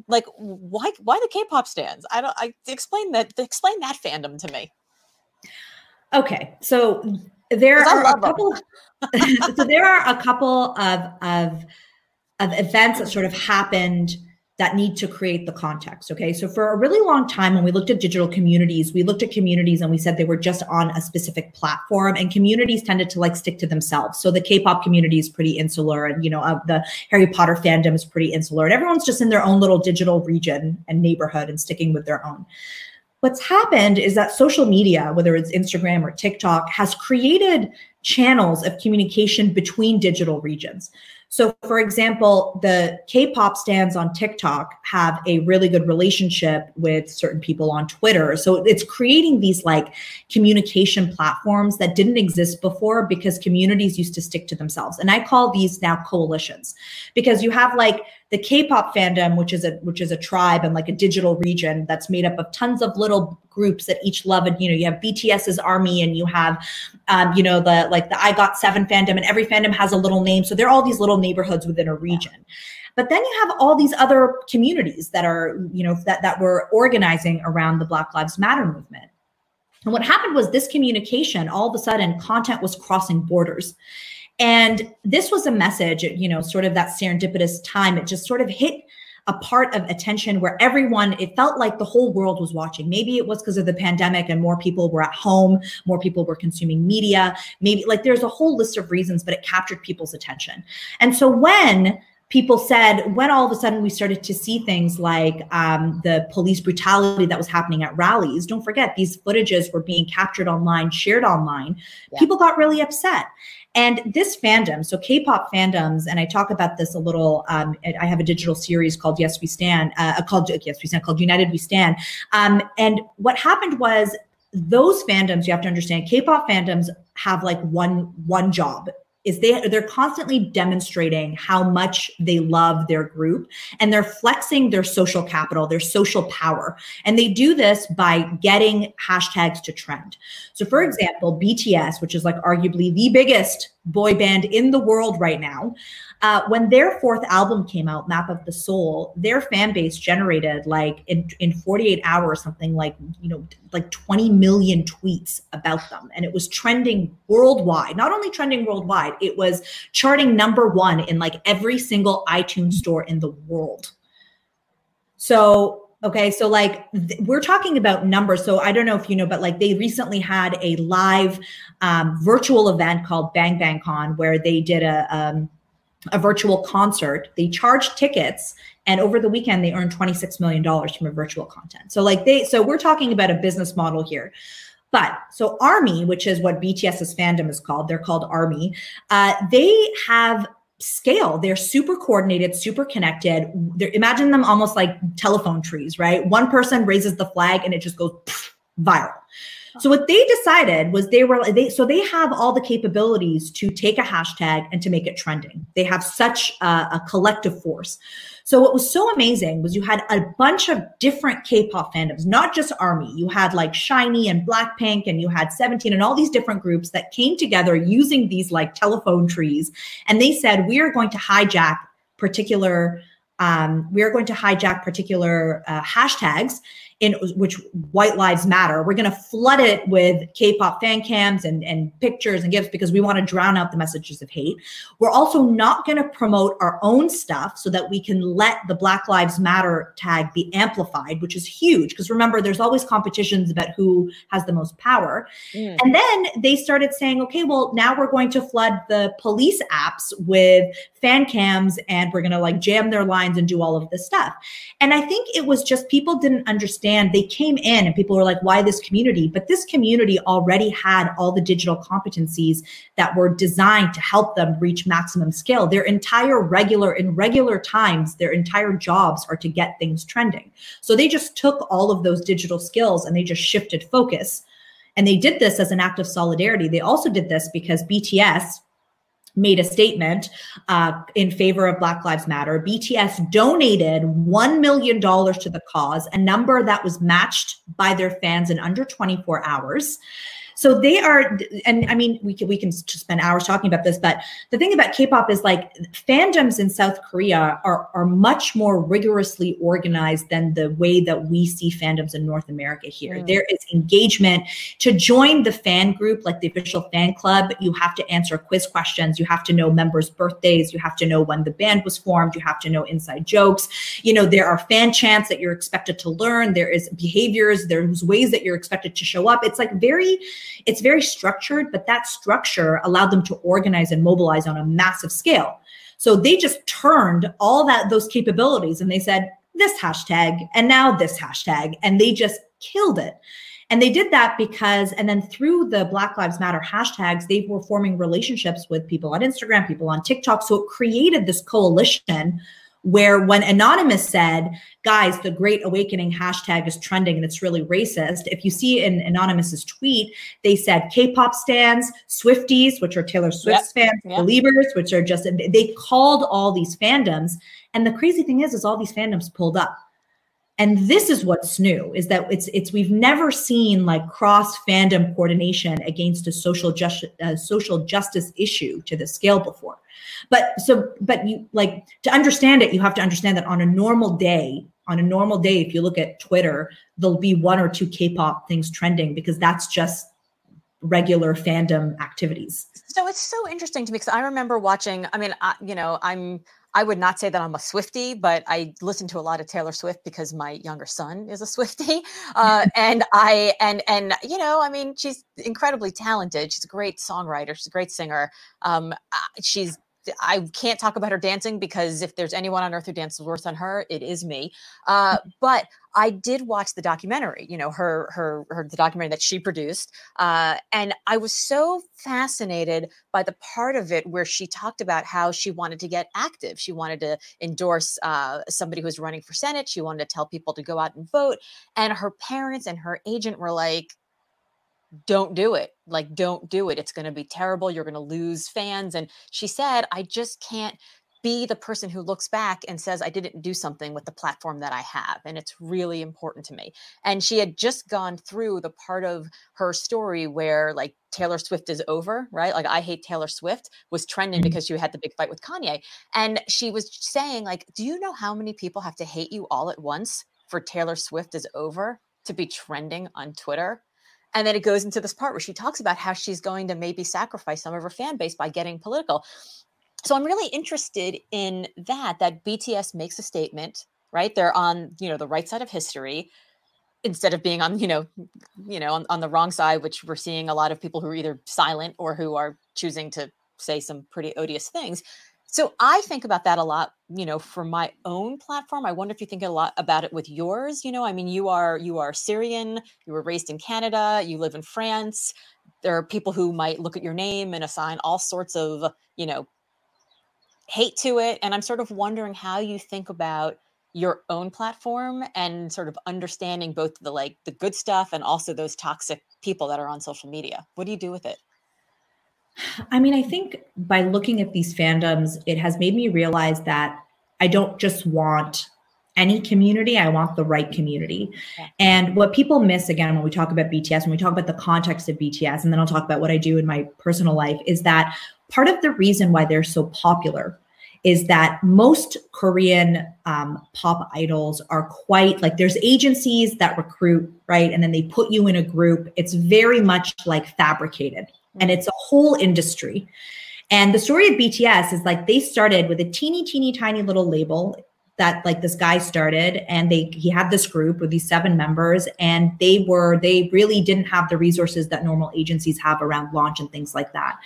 like why why the k-pop stans? I don't i explain that explain that fandom to me. Okay, so there are a couple. so there are a couple of of of events that sort of happened that need to create the context. Okay. So for a really long time, when we looked at digital communities, we looked at communities and we said they were just on a specific platform and communities tended to like stick to themselves. So the K-pop community is pretty insular and, you know, uh, the Harry Potter fandom is pretty insular and everyone's just in their own little digital region and neighborhood and sticking with their own what's happened is that social media, whether it's Instagram or TikTok, has created channels of communication between digital regions. So, for example, the K pop stans on TikTok have a really good relationship with certain people on Twitter. So, it's creating these like communication platforms that didn't exist before because communities used to stick to themselves. And I call these now coalitions because you have like the K-pop fandom, which is a which is a tribe and like a digital region that's made up of tons of little groups that each love it. You know, you have BTS's army and you have, um, you know, the like the I Got Seven fandom, and every fandom has a little name. So they're all these little neighborhoods within a region. But then you have all these other communities that are, you know, that that were organizing around the Black Lives Matter movement. And what happened was this communication, all of a sudden, content was crossing borders. And this was a message, you know, sort of that serendipitous time. It just sort of hit a part of attention where everyone, it felt like the whole world was watching. Maybe it was because of the pandemic and more people were at home, more people were consuming media. Maybe like there's a whole list of reasons, but it captured people's attention. And so when people said when all of a sudden we started to see things like um, the police brutality that was happening at rallies don't forget these footages were being captured online shared online yeah. people got really upset and this fandom, so K-pop fandoms, and I talk about this a little. Um, I have a digital series called Yes We Stand, uh, called Yes We Stand, called United We Stand. Um, and what happened was those fandoms. You have to understand, K-pop fandoms have like one one job is they they're constantly demonstrating how much they love their group and they're flexing their social capital their social power. And they do this by getting hashtags to trend. So for example bts which is like arguably the biggest boy band in the world right now uh, when their fourth album came out, Map of the Soul, their fan base generated like in, in 48 hours something like you know like 20 million tweets about them, and it was trending worldwide. Not only trending worldwide, it was charting number one in like every single iTunes store in the world. So Okay, so like we're talking about numbers. So I don't know if you know, but like they recently had a live um, virtual event called Bang Bang Con where they did a um, a virtual concert. They charged tickets and over the weekend they earned 26 million dollars from a virtual content. So like they so we're talking about a business model here. But so Army, which is what BTS's fandom is called, they're called Army. Uh, they have scale. They're super coordinated, super connected. They're, imagine them almost like telephone trees, right? One person raises the flag and it just goes viral. So what they decided was they were they so they have all the capabilities to take a hashtag and to make it trending. They have such a, a collective force. So what was so amazing was you had a bunch of different K-pop fandoms, not just Army. You had like SHINee and Blackpink, and you had 17 and all these different groups that came together using these like telephone trees, and they said we are going to hijack particular um, we are going to hijack particular uh, hashtags in which white lives matter. We're going to flood it with k-pop fan cams and, and pictures and GIFs because we want to drown out the messages of hate. We're also not going to promote our own stuff so that we can let the black lives matter tag be amplified which is huge because remember there's always competitions about who has the most power. Mm. and then they started saying okay well now we're going to flood the police apps with fan cams and we're going to like jam their lines and do all of this stuff. And i think it was just people didn't understand understand they came in and people were like, why this community? But this community already had all the digital competencies that were designed to help them reach maximum scale. Their entire regular, in regular times, their entire jobs are to get things trending. So they just took all of those digital skills and they just shifted focus And they did this as an act of solidarity. They also did this because BTS made a statement uh, in favor of Black Lives Matter. BTS donated $1 million to the cause, a number that was matched by their fans in under 24 hours. So they are, and I mean, we can we can spend hours talking about this, but the thing about K-pop is like fandoms in South Korea are are much more rigorously organized than the way that we see fandoms in North America here. Mm. There is engagement to join the fan group, like the official fan club. You have to answer quiz questions. You have to know members' birthdays. You have to know when the band was formed. You have to know inside jokes. You know, there are fan chants that you're expected to learn. There is behaviors. There's ways that you're expected to show up. It's like very it's very structured, but that structure allowed them to organize and mobilize on a massive scale. So they just turned all that those capabilities and they said this hashtag and now this hashtag and they just killed it. And they did that because, and then through the Black Lives Matter hashtags, they were forming relationships with people on Instagram, people on TikTok. So it created this coalition where when Anonymous said, guys, the Great Awakening hashtag is trending and it's really racist. If you see in Anonymous's tweet, they said K-pop stans, Swifties, which are Taylor Swift's yep. fans, yep. Beliebers, which are just they called all these fandoms. And the crazy thing is, is all these fandoms pulled up. And this is what's new is that it's it's we've never seen like cross fandom coordination against a social just uh, social justice issue to this scale before. But so, but you like to understand it, you have to understand that on a normal day, on a normal day, if you look at Twitter, there'll be one or two K-pop things trending because that's just regular fandom activities. So it's so interesting to me because I remember watching. I mean, I, you know, I'm. I would not say that I'm a Swifty, but I listen to a lot of Taylor Swift because my younger son is a Swifty, uh, and I and and you know, I mean, she's incredibly talented. She's a great songwriter. She's a great singer. Um, she's I can't talk about her dancing because if there's anyone on earth who dances worse than her, it is me. Uh, but I did watch the documentary, you know, her her her the documentary that she produced, uh, and I was so fascinated by the part of it where she talked about how she wanted to get active. She wanted to endorse uh, somebody who was running for senate. She wanted to tell people to go out and vote, and her parents and her agent were like, don't do it. Like, don't do it. It's going to be terrible. You're going to lose fans. And she said, I just can't be the person who looks back and says, I didn't do something with the platform that I have. And it's really important to me. And she had just gone through the part of her story where, like, Taylor Swift is over, right? Like, I hate Taylor Swift was trending mm-hmm. because she had the big fight with Kanye. And she was saying, like, do you know how many people have to hate you all at once for Taylor Swift is over to be trending on Twitter? And then it goes into this part where she talks about how she's going to maybe sacrifice some of her fan base by getting political. So I'm really interested in that, that BTS makes a statement, right? They're on, you know, the right side of history instead of being on, you know, you know, on, on the wrong side, which we're seeing a lot of people who are either silent or who are choosing to say some pretty odious things. So I think about that a lot, you know, for my own platform. I wonder if you think a lot about it with yours. You know, I mean, you are you are Syrian, you were raised in Canada, you live in France. There are people who might look at your name and assign all sorts of, you know, hate to it. And I'm sort of wondering how you think about your own platform and sort of understanding both the like the good stuff and also those toxic people that are on social media. What do you do with it? I mean, I think by looking at these fandoms, it has made me realize that I don't just want any community, I want the right community. And what people miss again when we talk about BTS, when we talk about the context of BTS, and then I'll talk about what I do in my personal life, is that part of the reason why they're so popular is that most Korean um, pop idols are quite like there's agencies that recruit, right? And then they put you in a group. It's very much like fabricated and mm-hmm. it's a whole industry. And the story of BTS is like they started with a teeny, teeny, tiny little label that like this guy started and they he had this group with these seven members and they were they really didn't have the resources that normal agencies have around launch and things like that.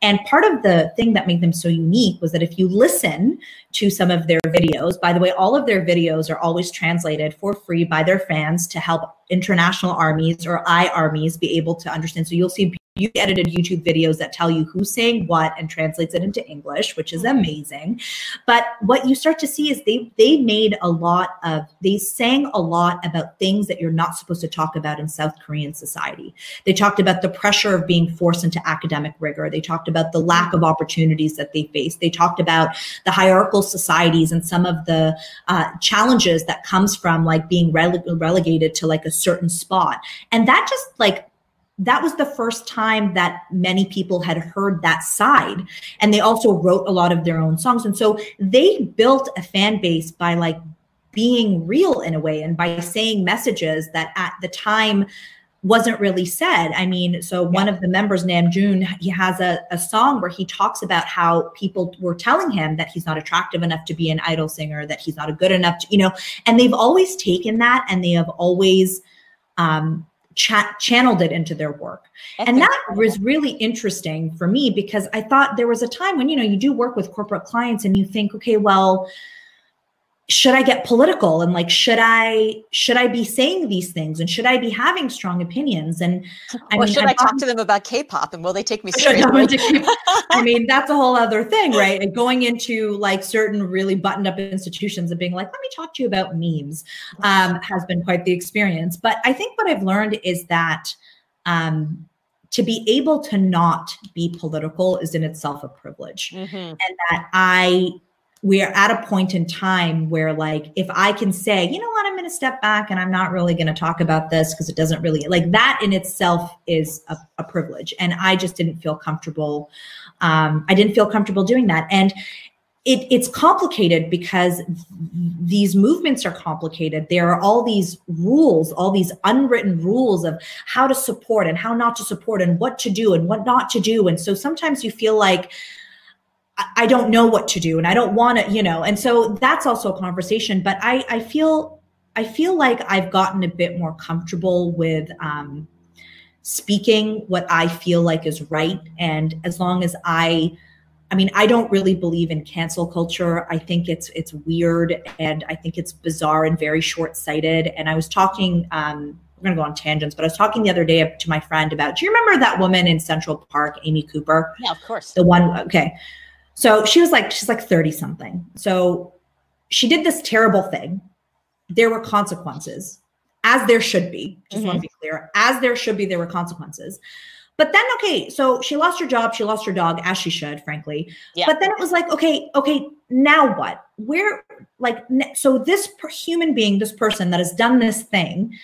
And part of the thing that made them so unique was that if you listen to some of their videos by the way all of their videos are always translated for free by their fans to help international armies or i armies be able to understand. So you'll see you edited YouTube videos that tell you who's saying what and translates it into English, which is mm-hmm. amazing. But what you start to see is they they made a lot of they sang a lot about things that you're not supposed to talk about in South Korean society. They talked about the pressure of being forced into academic rigor. They talked about the lack of opportunities that they face. They talked about the hierarchical societies and some of the uh, challenges that comes from like being rele- relegated to like a certain spot. And that just like that was the first time that many people had heard that side and they also wrote a lot of their own songs and so they built a fan base by like being real in a way and by saying messages that at the time wasn't really said. I mean, so yeah. one of the members, Namjoon, he has a, a song where he talks about how people were telling him that he's not attractive enough to be an idol singer, that he's not a good enough to, you know, and they've always taken that and they have always um, cha- channeled it into their work. That's and that was really interesting for me because I thought there was a time when, you know, you do work with corporate clients and you think, okay, well, should I get political and like should I should I be saying these things and should I be having strong opinions and I mean, should I'm i talk to them about K-pop and will they take me seriously? I mean that's a whole other thing, right? And going into like certain really buttoned up institutions and being like, let me talk to you about memes, um, has been quite the experience. But I think what I've learned is that um, to be able to not be political is in itself a privilege, mm-hmm. and that I we're at a point in time where like if i can say you know what i'm going to step back and i'm not really going to talk about this because it doesn't really like that in itself is a, a privilege and i just didn't feel comfortable um, i didn't feel comfortable doing that and it, it's complicated because these movements are complicated. There are all these rules, all these unwritten rules of how to support and how not to support and what to do and what not to do. And so sometimes you feel like I don't know what to do and I don't want to, you know, and so that's also a conversation. But I, I feel, I feel like I've gotten a bit more comfortable with um, speaking what I feel like is right. And as long as I, I mean, I don't really believe in cancel culture. I think it's it's weird and I think it's bizarre and very short sighted. And I was talking. Um, we're gonna go on tangents, but I was talking the other day to my friend about. Do you remember that woman in Central Park, Amy Cooper? Yeah, of course. The one. Okay. So she was like, she's like 30 something. So she did this terrible thing. There were consequences, as there should be. Just mm-hmm. want to be clear. As there should be, there were consequences. But then, okay, so she lost her job, she lost her dog, as she should, frankly. Yeah. But then it was like, okay, okay, now what? Where, like, so this human being, this person that has done this thing,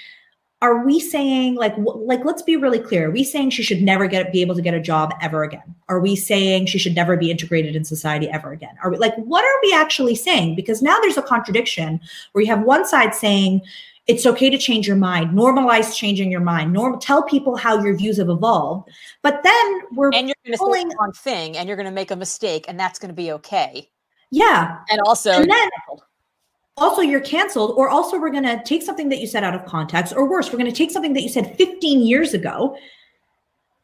are we saying like like let's be really clear. Are we saying she should never get be able to get a job ever again? Are we saying she should never be integrated in society ever again? Are we like what are we actually saying? Because now there's a contradiction where you have one side saying it's okay to change your mind normalize changing your mind norm tell people how your views have evolved. But then we're and you're going to the wrong thing and you're going to make a mistake and that's going to be okay. Yeah. And also and then, also you're canceled or also we're going to take something that you said out of context or worse we're going to take something that you said 15 years ago.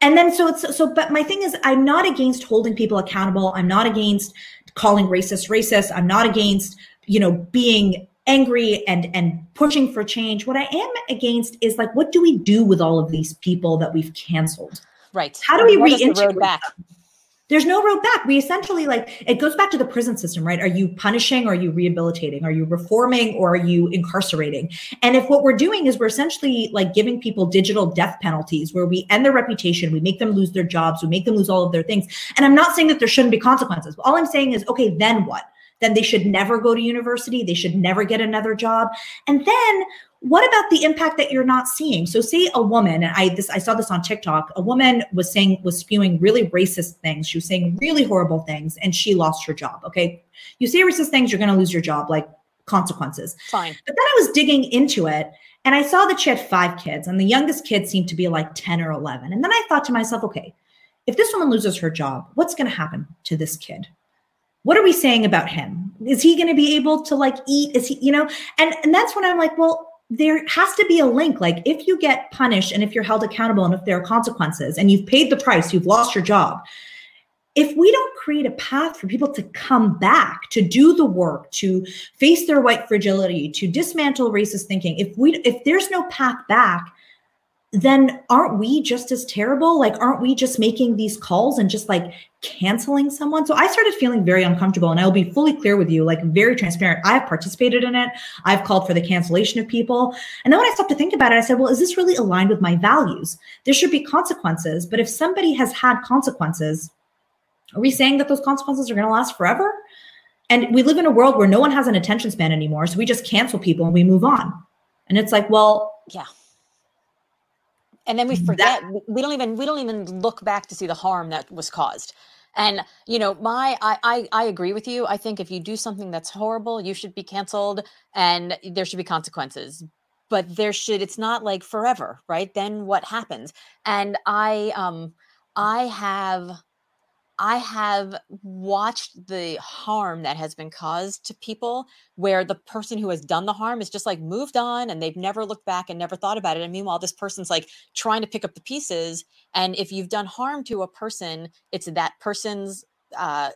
And then so it's so but my thing is i'm not against holding people accountable. I'm not against calling racist racist. I'm not against you know being angry and and pushing for change. What i am against is like what do we do with all of these people that we've canceled? Right. How do we reintegrate back? them? There's no road back. We essentially like it goes back to the prison system, right? Are you punishing? Or are you rehabilitating? Are you reforming or are you incarcerating? And if what we're doing is we're essentially like giving people digital death penalties where we end their reputation, we make them lose their jobs, we make them lose all of their things. And I'm not saying that there shouldn't be consequences. All I'm saying is, okay, then what? Then they should never go to university. They should never get another job. And then what about the impact that you're not seeing? So say a woman and i this i saw this on tiktok a woman was saying was spewing really racist things. She was saying really horrible things and she lost her job okay? You say racist things you're going to lose your job like consequences. Fine. But then i was digging into it and i saw that she had five kids and the youngest kid seemed to be like 10 or 11 and then i thought to myself okay if this woman loses her job what's going to happen to this kid? What are we saying about him? Is he going to be able to like eat? Is he you know? And and that's when i'm like well there has to be a link. Like if you get punished and if you're held accountable and if there are consequences and you've paid the price, you've lost your job. If we don't create a path for people to come back, to do the work, to face their white fragility, to dismantle racist thinking, if we if there's no path back, then aren't we just as terrible? Like, aren't we just making these calls and just like canceling someone? So I started feeling very uncomfortable. And I'll be fully clear with you, like, very transparent. I've participated in it, I've called for the cancellation of people. And then when I stopped to think about it, I said, well, is this really aligned with my values? There should be consequences. But if somebody has had consequences, are we saying that those consequences are going to last forever? And we live in a world where no one has an attention span anymore. So we just cancel people and we move on. And it's like, well, yeah and then we forget that, we don't even we don't even look back to see the harm that was caused. And you know my I, I i agree with you. I think if you do something that's horrible you should be canceled and there should be consequences. But there should it's not like forever right? Then what happens? And i um i have I have watched the harm that has been caused to people where the person who has done the harm is just like moved on and they've never looked back and never thought about it. And meanwhile, this person's like trying to pick up the pieces. And if you've done harm to a person, it's that person's uh,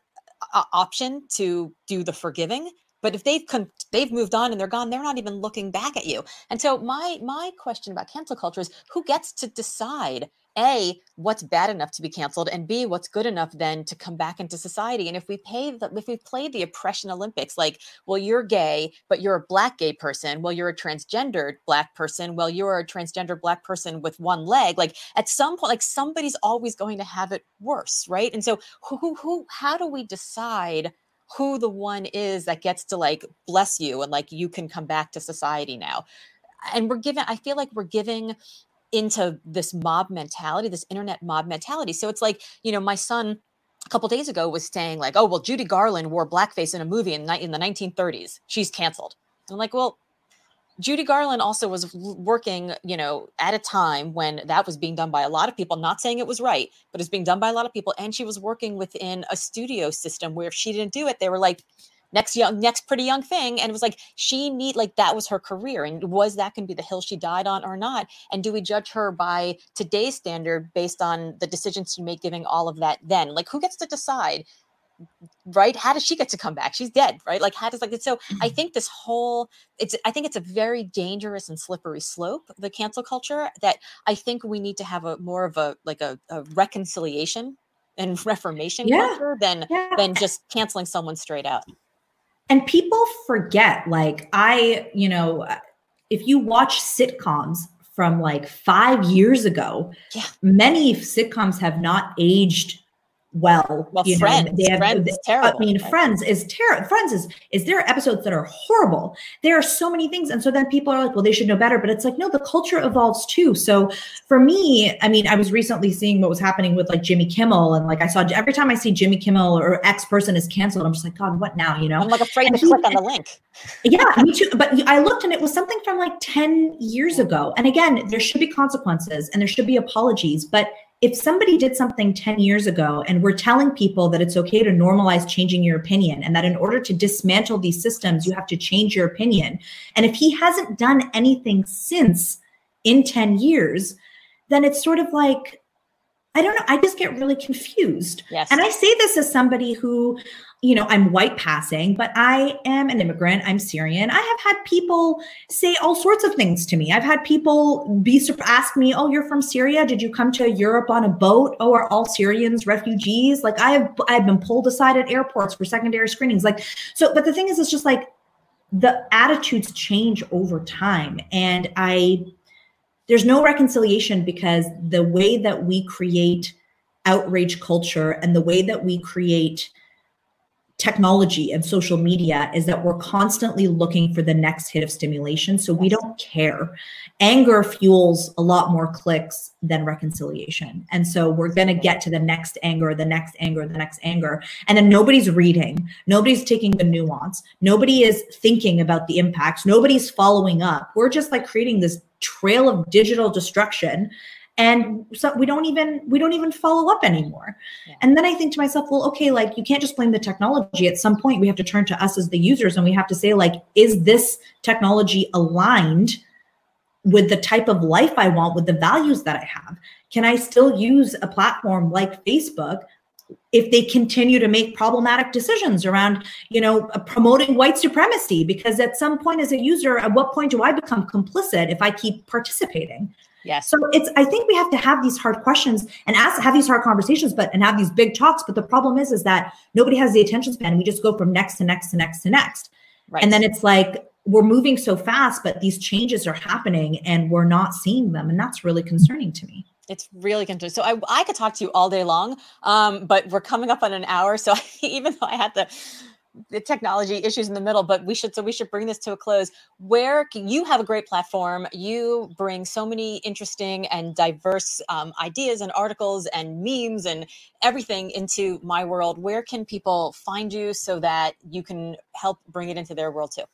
option to do the forgiving. But if they've con- they've moved on and they're gone, they're not even looking back at you. And so my my question about cancel culture is who gets to decide a what's bad enough to be canceled and b what's good enough then to come back into society and if we pay the, if we play the oppression olympics like well you're gay but you're a black gay person well you're a transgendered black person well you're a transgender black person with one leg like at some point like somebody's always going to have it worse right? And so who who, who how do we decide who the one is that gets to like bless you and like you can come back to society now? And we're given i feel like we're giving into this mob mentality, this internet mob mentality. So it's like, you know, my son a couple days ago was saying like, oh, well, Judy Garland wore blackface in a movie in, in the 1930s. She's canceled. I'm like, well, Judy Garland also was working, you know, at a time when that was being done by a lot of people, not saying it was right, but it's being done by a lot of people. And she was working within a studio system where if she didn't do it, they were like, next young next pretty young thing and it was like she need like that was her career and was that going to be the hill she died on or not and do we judge her by today's standard based on the decisions she made giving all of that then like who gets to decide right how does she get to come back she's dead right like how does like so i mm-hmm. think this whole it's i think it's a very dangerous and slippery slope the cancel culture that i think we need to have a more of a like a, a reconciliation and reformation yeah. culture than yeah. than just canceling someone straight out and people forget, like, I, you know, if you watch sitcoms from like five years ago, yeah. many sitcoms have not aged well. Well, you Friends, know, they have, Friends is terrible. I mean, right? Friends is terrible. Friends is is there are episodes that are horrible. There are so many things, and so then people are like, well, they should know better. But it's like, no, the culture evolves too. So for me, I mean, I was recently seeing what was happening with like Jimmy Kimmel, and like I saw every time I see Jimmy Kimmel or X person is canceled, I'm just like, God, what now? You know, I'm like afraid and to he, click on the link. yeah, me too. But I looked and it was something from like 10 years ago. And again, there should be consequences and there should be apologies, but if somebody did something 10 years ago and we're telling people that it's okay to normalize changing your opinion and that in order to dismantle these systems, you have to change your opinion. And if he hasn't done anything since in 10 years, then it's sort of like, I don't know. I just get really confused. Yes. And I say this as somebody who you know, I'm white passing, but I am an immigrant. I'm Syrian. I have had people say all sorts of things to me. I've had people be ask me, "Oh, you're from Syria? Did you come to Europe on a boat? Oh, are all Syrians refugees?" Like I have I've been pulled aside at airports for secondary screenings. Like so, but the thing is, it's just like the attitudes change over time, and I there's no reconciliation because the way that we create outrage culture and the way that we create technology and social media is that we're constantly looking for the next hit of stimulation. So we don't care. Anger fuels a lot more clicks than reconciliation. And so we're going to get to the next anger, the next anger, the next anger. And then nobody's reading, nobody's taking the nuance, nobody is thinking about the impacts, nobody's following up. We're just like creating this trail of digital destruction and so we don't even we don't even follow up anymore. Yeah. and then i think to myself well okay like you can't just blame the technology. At some point we have to turn to us as the users and we have to say like is this technology aligned with the type of life i want with the values that i have? Can i still use a platform like facebook if they continue to make problematic decisions around you know uh, promoting white supremacy? Because at some point as a user at what point do i become complicit if i keep participating Yes. So it's I think we have to have these hard questions and ask have these hard conversations, but and have these big talks. But the problem is is that nobody has the attention span. We just go from next to next to next to next. Right. And then it's like we're moving so fast, but these changes are happening and we're not seeing them. And that's really concerning to me. It's really concerning. So I, I could talk to you all day long, um, but we're coming up on an hour. So even though I had the the technology issues in the middle but we should so we should bring this to a close. Where can, you have a great platform. You bring so many interesting and diverse um, ideas and articles and memes and everything into my world. Where can people find you so that you can help bring it into their world too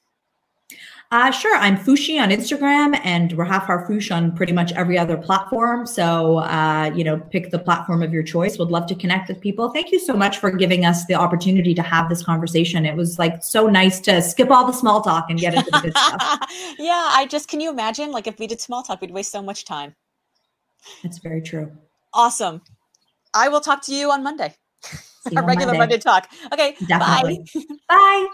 uh, sure. I'm Fushi on Instagram and Rahaf Harfoush on pretty much every other platform. So, uh, you know, pick the platform of your choice. Would love to connect with people. Thank you so much for giving us the opportunity to have this conversation. It was like so nice to skip all the small talk and get into the good stuff. yeah. I just, can you imagine? Like if we did small talk, we'd waste so much time. That's very true. Awesome. I will talk to you on Monday. Our regular Monday. Monday talk. Okay. Definitely. Bye. Bye.